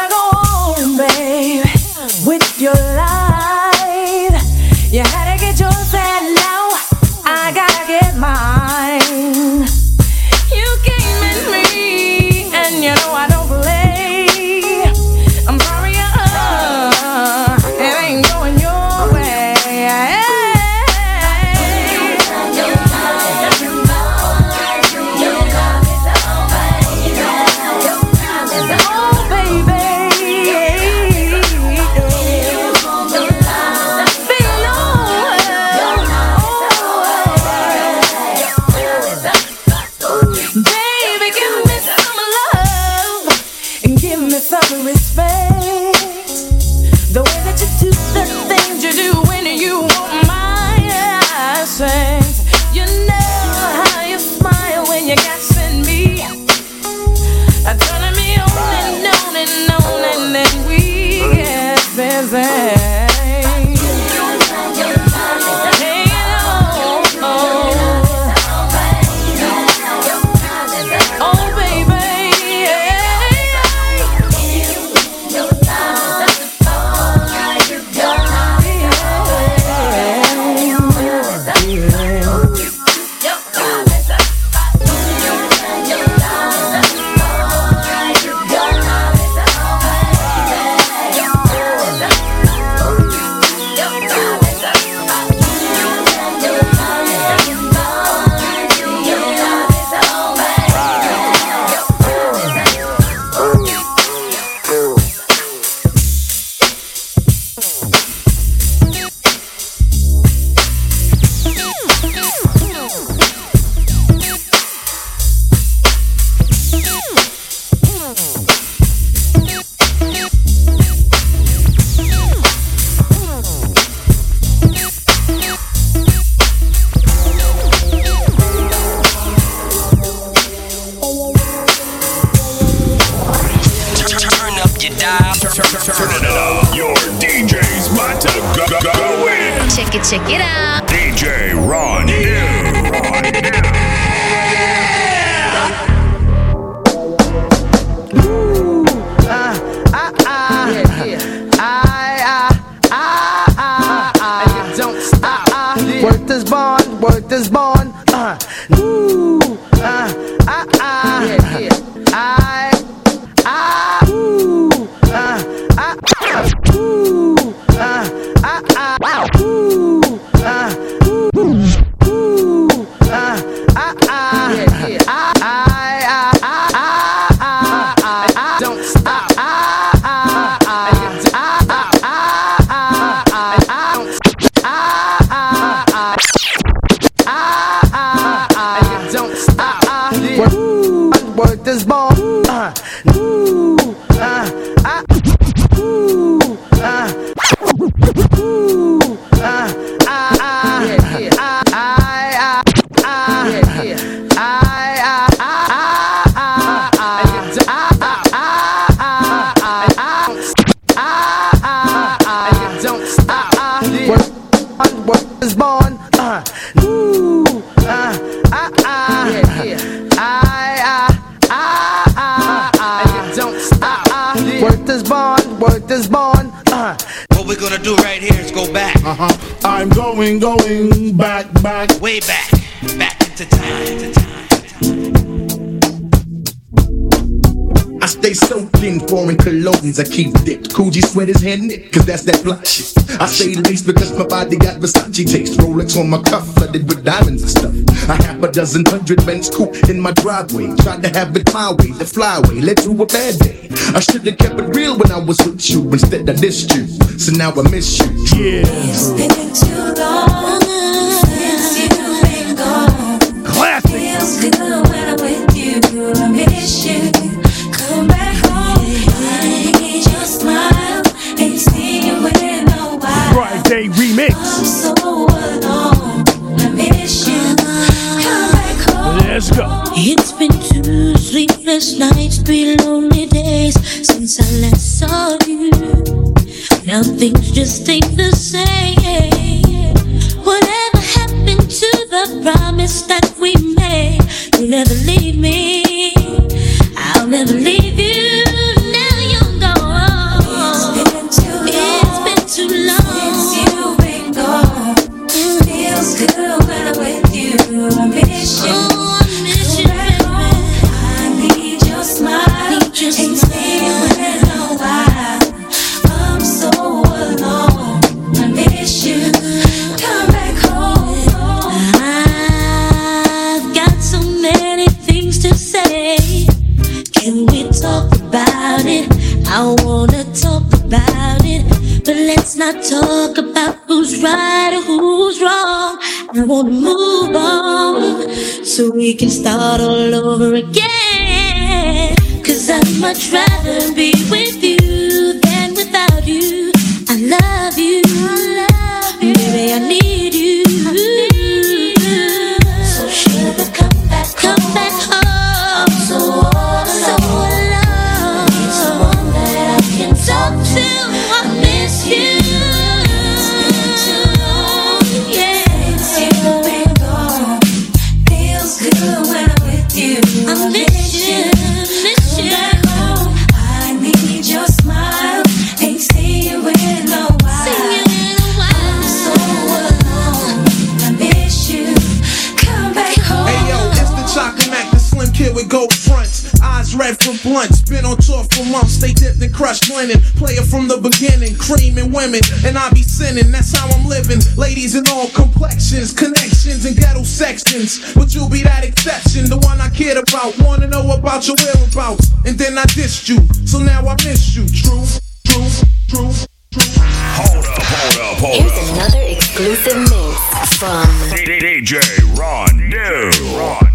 Colognes. I keep dipped. Coogi sweaters hand knit, cause that's that fly shit. I stay laced because my body got Versace taste. Rolex on my cuff, flooded with diamonds and stuff. A half a dozen hundred Benz coupe in my driveway. Tried to have it my way, the flyway led to a bad day. I should've kept it real when I was with you. Instead, I dissed you. So now I miss you.
It's been too long since you've been gone.
Classic.
Feels good when I'm with you. I miss you. Smile. Ain't seen you in a while.
Friday remix.
I'm so alone. I miss you. Come back home.
Let's go.
It's been two sleepless nights, three lonely days since I last saw you. Now things just ain't the same. Whatever happened to the promise that we made? You'll never leave me. I'll never leave you. Not talk about who's right or who's wrong. I wanna move on so we can start all over again. Cause I'd much rather be with
tour for months. Stay dipped in crushed linen. Player from the beginning. Creaming women. And I be sinning. That's how I'm living. Ladies in all complexions. Connections and ghetto sections. But you'll be that exception. The one I cared about. Wanna know about your whereabouts. And then I dissed you. So now I miss you. True, true, true.
Hold up, hold up, hold
Here's
up.
another exclusive mix from
DJ Ron Do.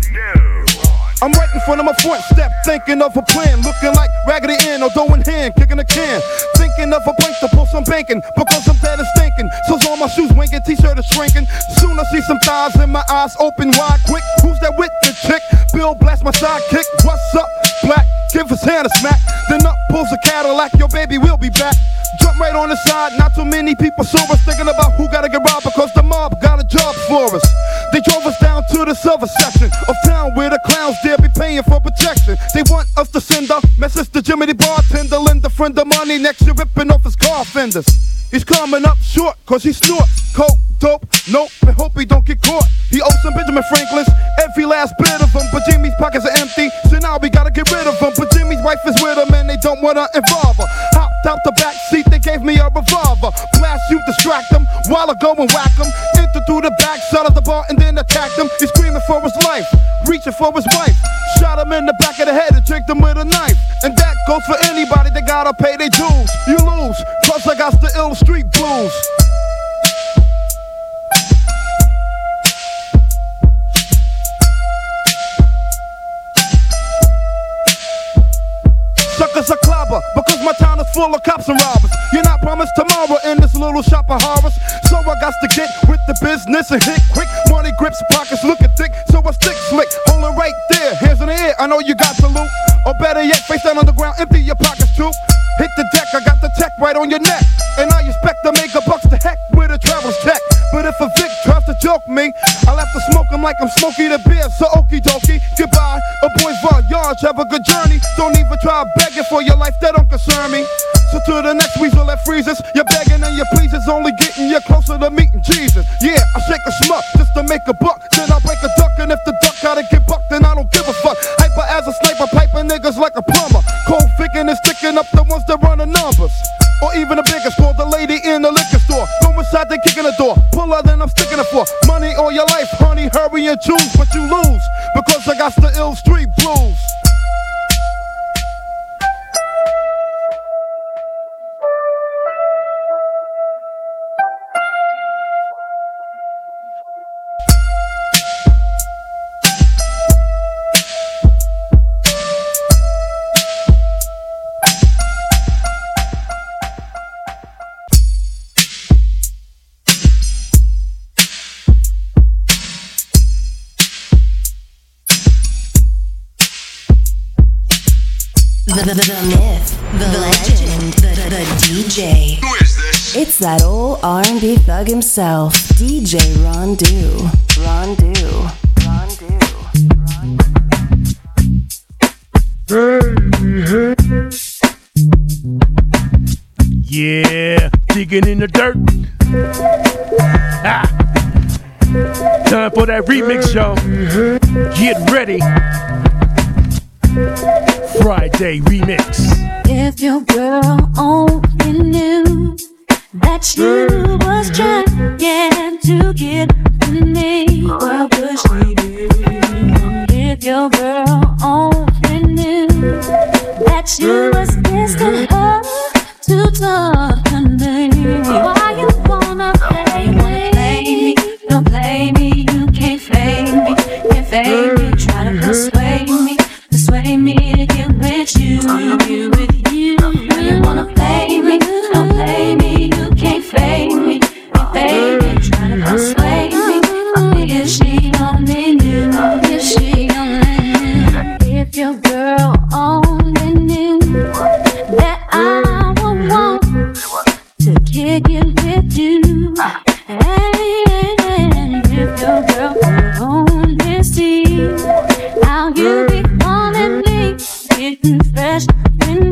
I'm right in front of my front step, thinking of a plan, looking like Raggedy Ann or dough in hand, kicking a can. Thinking of a break to pull some banking, because I'm dead and stinking. So's all my shoes winking, t-shirt is shrinking. Soon I see some thighs in my eyes open wide quick. Who's that with the chick? Bill blast my sidekick. What's up, black? Give his hand a smack. Then up pulls a Cadillac, your baby will be back. Jump right on the side, not too many people saw us thinking about who gotta get robbed because the mob got a job for us. They drove us down to the silver section of town where the clowns dare be paying for protection. They want us to send a message to Jimmy the bartender, lend a friend of money next year ripping off his car fenders. He's coming up short cause he snorts coke, dope, nope, and hope he don't get caught. He owes some Benjamin Franklin's every last bit of them, but Jimmy's pockets are empty, so now we gotta get rid of him. But Jimmy's wife is with him and they don't wanna involve her. Hopped out the back seat, they gave me a revolver. Blast you, distract him, while I go and whack him. Enter through the back, side of the bar and then attacked him. For his life, reaching for his wife. Shot him in the back of the head and tricked him with a knife. And that goes for anybody that gotta pay their dues. You lose, plus I got the ill street blues. Suckers are clobber because my town is full of cops and robbers. You're not promised tomorrow in this little shop of horrors. So I got to get with the business and hit quick. Money grips, pockets looking thick, so I stick slick. Hold it right there, hands in the air. I know you got the loot. Or better yet, face down on the ground, empty your pockets too. Hit the deck, I got the tech right on your neck. And I expect to make a bucks to heck with a traveler's check. But if a Vic tries to joke me, I'll have to smoke him like I'm Smokey the Beer. So okie dokie, goodbye. A boys voyage, have a good journey. Don't even try begging for your life, that don't concern me to the next weasel that freezes. You're begging and you're pleasing, only getting you closer to meeting Jesus. Yeah, I shake a schmuck just to make a buck. Then I break a duck, and if the duck gotta get bucked, then I don't give a fuck. Hyper as a sniper, piping niggas like a plumber. Cold thinking
and sticking up the ones that run the numbers. Or even the biggest for the lady in the liquor store. Boom inside, they kicking
the door. Pull her, then I'm sticking it for money or your life, honey. Hurry and choose. Thug himself, DJ Ron Do. Rondu.
Yeah, digging in the dirt. Ah. Time for that remix, y'all. Get ready. Friday remix.
If your girl only knew that you was trying to get with me, what would she do? If your girl only knew that you was asking her to talk to me, why you wanna play me? Don't play me, you can't fade me, can't fade me. Try to persuade me, persuade me to get with you, get with you. You wanna play me? Only knew that I would want to kick it with you. And if your girl could only see how you be calling me, getting fresh with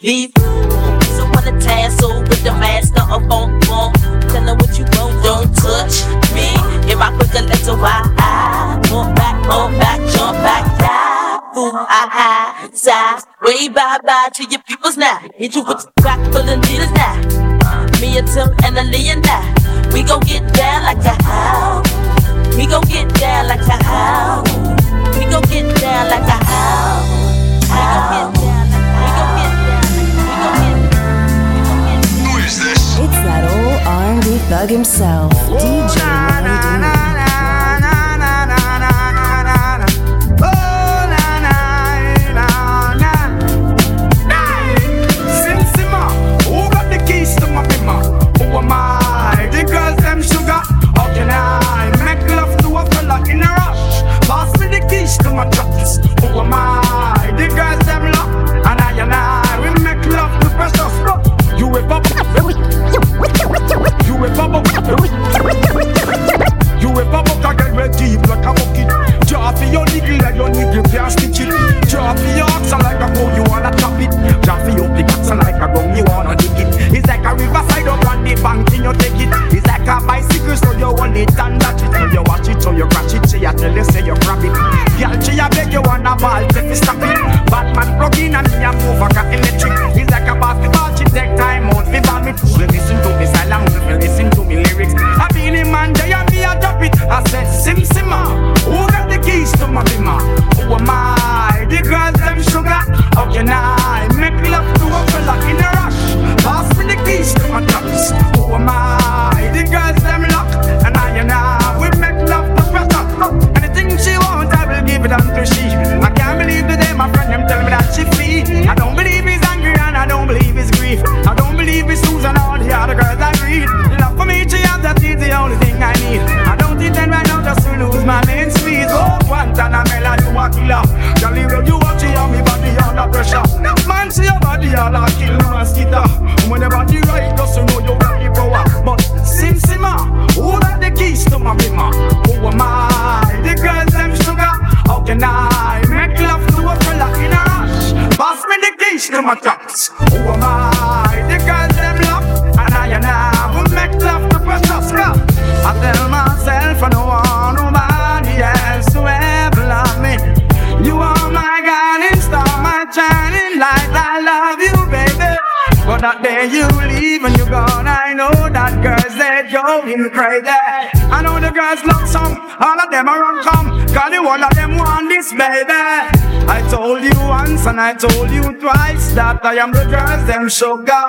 These so wanna tassel with the master of funk funk. Tell her what you want, don't touch me. If I quick a while, I want back, want back, jump back, yeah. Fool, I high, side, way bye bye to your peoples now. Hit you with the crack full of needles
baby. I told you once and I told you twice that I am the girls, them sugar.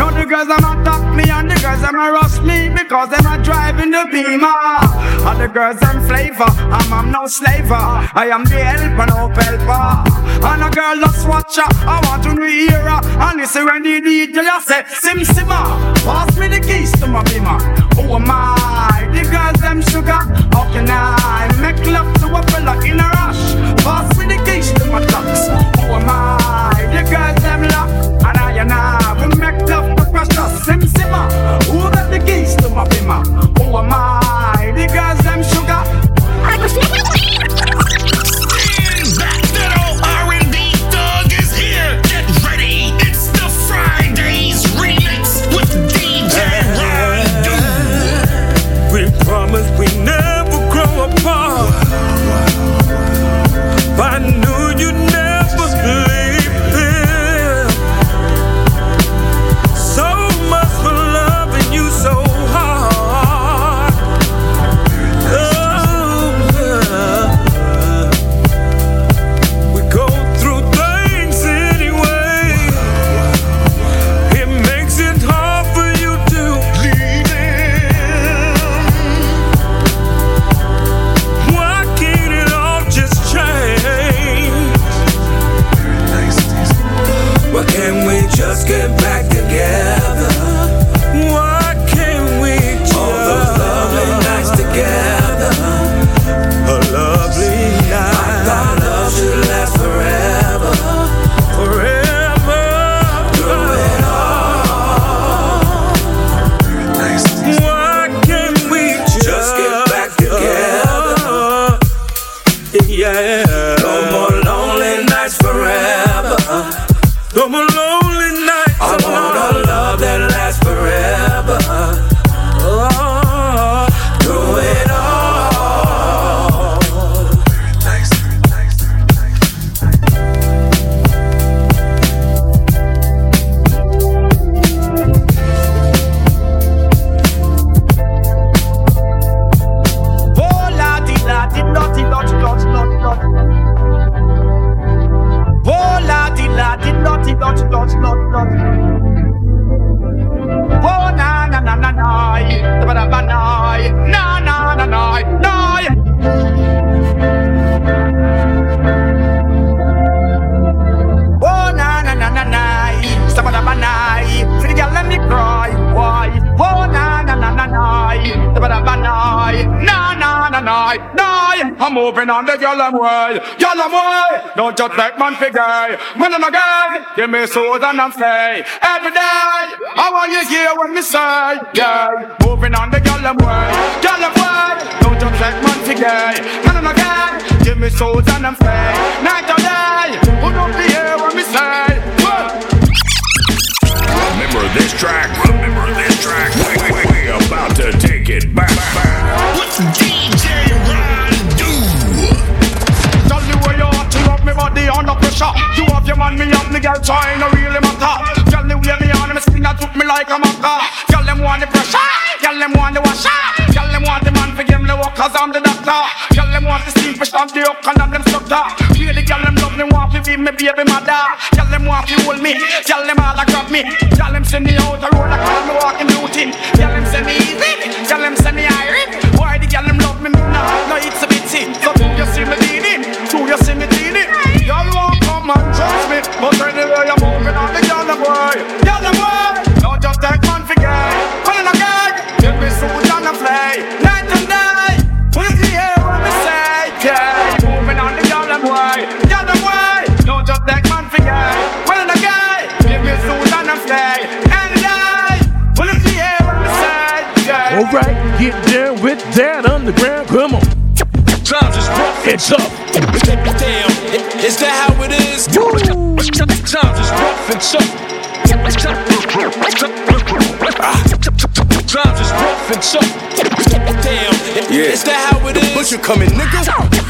No, the girls them attack talk me and the girls them not rush me because they're not driving the beamer. All the girls them flavor, I'm, I'm no slaver. I am the helper, no helper. And a girl just watch her, I want to hear her. And listen when the DJ say, Sim Simma, pass me the keys to my beamer. Oh Who am I? The girls them sugar. How can I make love to a fella in a 我妈 something. baby mother. Tell them want to hold me. Tell them all I got me. Tell them send me out the road.
down underground, come on.
Times is rough
and tough.
Damn, is that how it is? Woo. Times is rough and tough. Ah. Drives is rough
and tough. Damn,
yeah.
is that how it is?
But you coming, nigga?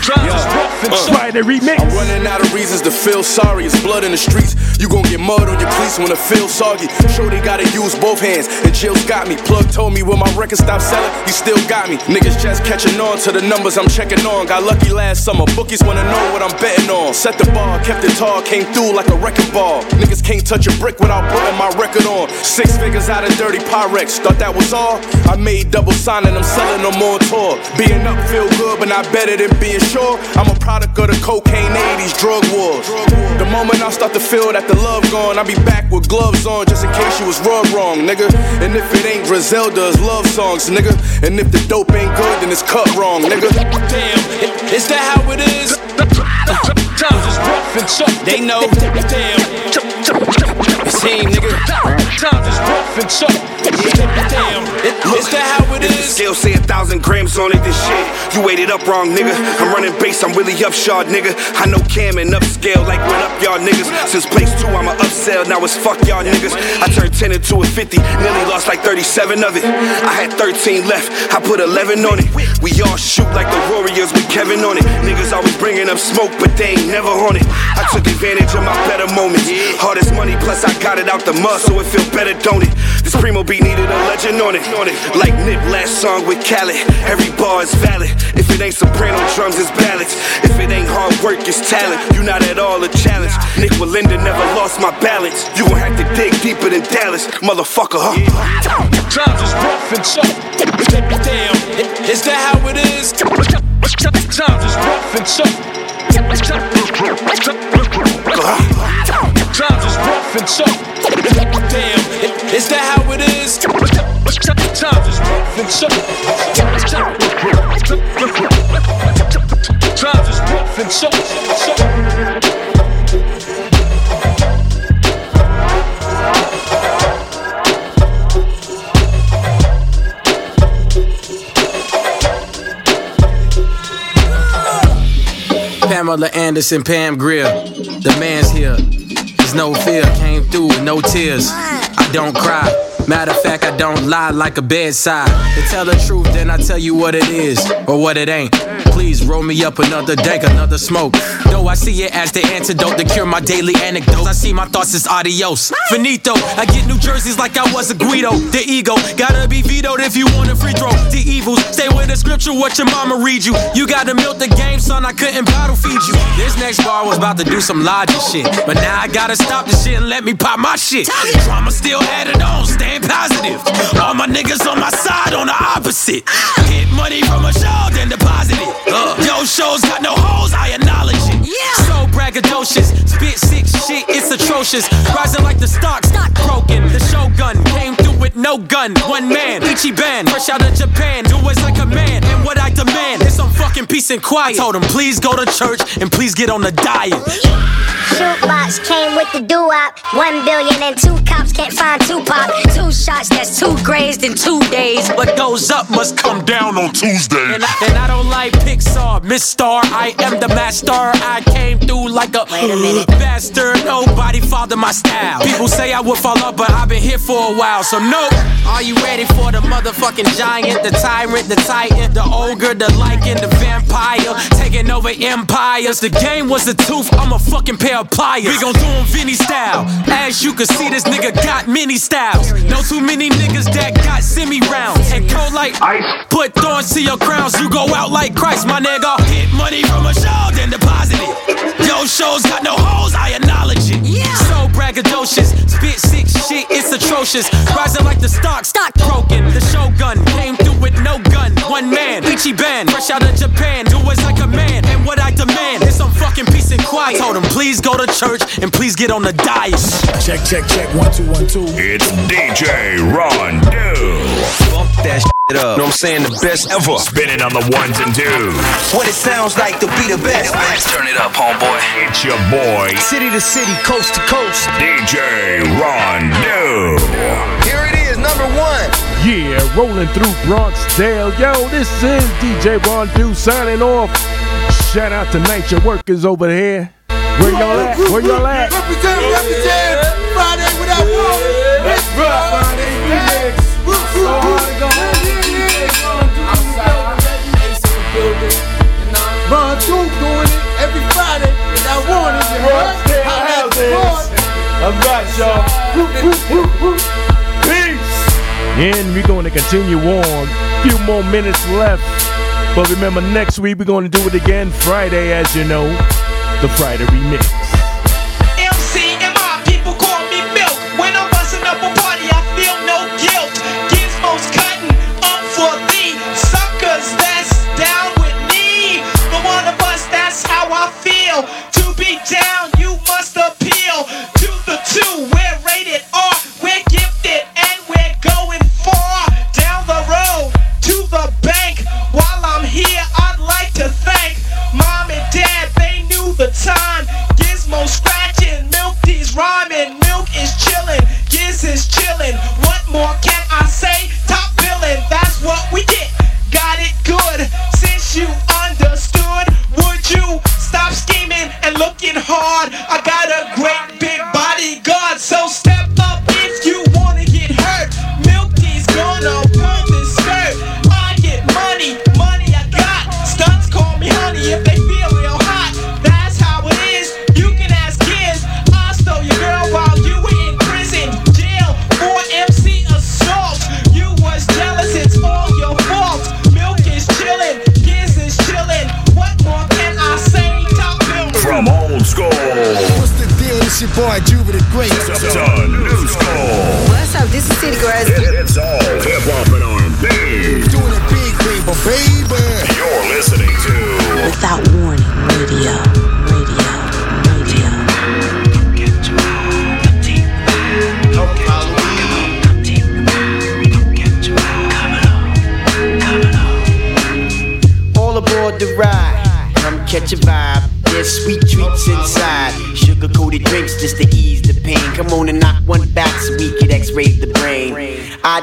Drives yeah. is rough and uh. tough.
Try the remix.
I'm running out of reasons to feel sorry. It's blood in the streets. You gon' get mud on your cleats when it feels soggy. Sure, gotta use both hands. And Jill's got me. Plug told me when my record stopped selling, he still got me. Niggas just catching on to the numbers I'm checking on. Got lucky last summer. Bookies wanna know what I'm betting on. Set the bar, kept it tall, came through like a wrecking ball. Niggas can't touch a brick without putting my record on. Six figures out of dirty Pyrex. Thought that was all. I made double signing, I'm selling them on tour. Being up feel good, but not better than being sure. I'm a product of the cocaine 80s, drug wars. The moment I start to feel that the love gone, I be back with gloves on just in case you was rubbed wrong, nigga. And if it ain't Griselda's love songs, nigga. And if the dope ain't good, then it's cut wrong, nigga.
Damn, is that how it is? Times is rough and tough. They know. Damn. It's him, nigga. Times is rough and tough. Damn, is that how it
If scale say a thousand grams on it, this shit. You weighed it up wrong, nigga. I'm running base, I'm really upshot, nigga. I know Cam and upscale like what up, y'all niggas. Since place two, I'm a upsell, now it's fuck y'all niggas. I turned 10 into a 50, nearly lost like 37 of it. I had 13 left, I put 11 on it. We all shoot like the Warriors with Kevin on it. Niggas always bringing up smoke, but they ain't never on it. I took advantage of my better moments. Hardest money, plus I got it out the mud, so it feel better, don't it? This primo beat needed a legend on it. Like Nip last song with Khaled. Every bar is valid. If it ain't soprano drums, it's ballads. If it ain't hard work, it's talent. You not at all a challenge. Nik Wallenda never lost my balance. You gon' have to dig deeper than Dallas, motherfucker, huh?
Times is rough and tough. Damn, is that how it is? Times is rough and tough. Times is rough and tough. Damn, is that how it is? Times is rough and tough. Times is rough and tough.
Pamela Anderson, Pam Grier. The man's here. No fear. Came through with no tears. I don't cry. Matter of fact, I don't lie like a bedside. To tell the truth, then I tell you what it is or what it ain't. Please roll me up another dank, another smoke. Though I see it as the antidote to cure my daily anecdotes. I see my thoughts as adios. Finito. I get New Jerseys like I was a Guido. The ego gotta be vetoed if you want a free throw. The evils stay with the scripture. What your mama read you. You gotta milk the game, son. I couldn't bottle feed you. This next bar was about to do some logic shit, but now I gotta stop the shit and let me pop my shit. Drama still had it on, staying positive. All my niggas on my side on the opposite. Ah. Hit money from a show, then deposit it. Uh, yo, shows got no holes, I acknowledge it. Yeah. So braggadocious, spit sick shit, it's atrocious. Rising like the stock, not broken. The shogun came through with no gun. One man, Ichiban, fresh out of Japan. Do what's like a man, and what I demand is some fucking peace and quiet. I told him, please go to church and please get on the diet.
Shootbox came with the doo-wop. One billion and two cops can't find Tupac. Two shots, that's two grazed in two days.
What goes up must come down on Tuesday. And I, and I don't like Pixar, Miss Star. I am the master. I came through like a, Wait a minute. bastard. Nobody followed my style. People say I would fall up, but I've been here for a while. So nope. are you ready for the motherfucking giant, the tyrant, the titan, the ogre, the lichen, the vampire, taking over empires? The game was a tooth. I'm a fucking pair of pliers. We gon' do do 'em Vinny style. As you can see, this nigga got many styles. No too many niggas that got semi rounds. And cold like ice. Put thorns to your crowns. You go out like Christ, my nigga. Hit money from a show, then deposit it. Yo, shows got no holes, I acknowledge it. Yeah. So braggadocious. Spit sick shit, it's atrocious. Rising like the stock, stock broken. The shogun came through with no gun. One man, Ichiban, fresh out of Japan. Do what's like a man, and what I demand is some fucking peace and quiet. Told him, please go to church and please get on the diet.
Check, check, check. One, two, one, two.
It's DJ Ron Do.
Bump that shit up. Know what I'm saying? The best ever.
Spinning on the ones and twos.
What it sounds like to be the best. Let's turn it up, homeboy.
It's your boy,
City to city, coast to coast.
DJ Ron Do.
Here it is, number one.
Yeah, rolling through Bronxdale. Yo, this is DJ Ron Do signing off. Shout out to Nature Workers over here. Where y'all at? Where y'all at?
Represent, represent. Friday without war. Let's
Friday remix.
And we're going to continue on. Few more minutes left. But remember, next week we're going to do it again Friday, as you know, the Friday remix.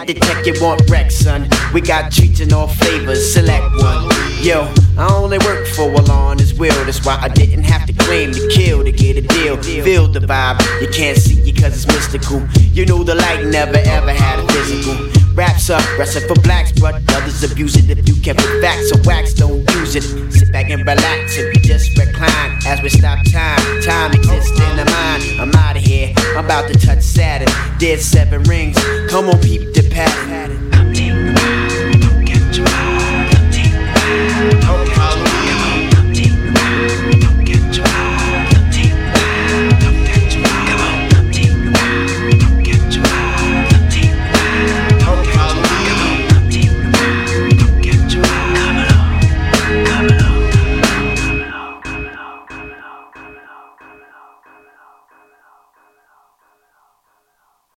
Detect you want wreck, son. We got treats in all flavors. Select one. Yo, I only work for a law on his will. That's why I didn't have to claim to kill to get a deal. Feel the vibe. You can't see it cause it's mystical. You know the light never ever had a physical. Raps up, wrestling for blacks, but others abuse it if you kept it back. So wax don't use it. Sit back and relax and just recline as we stop time. Time exists in the mind. I'm out of here. I'm about to touch Saturn. Dead seven rings. Come on, peep the pattern.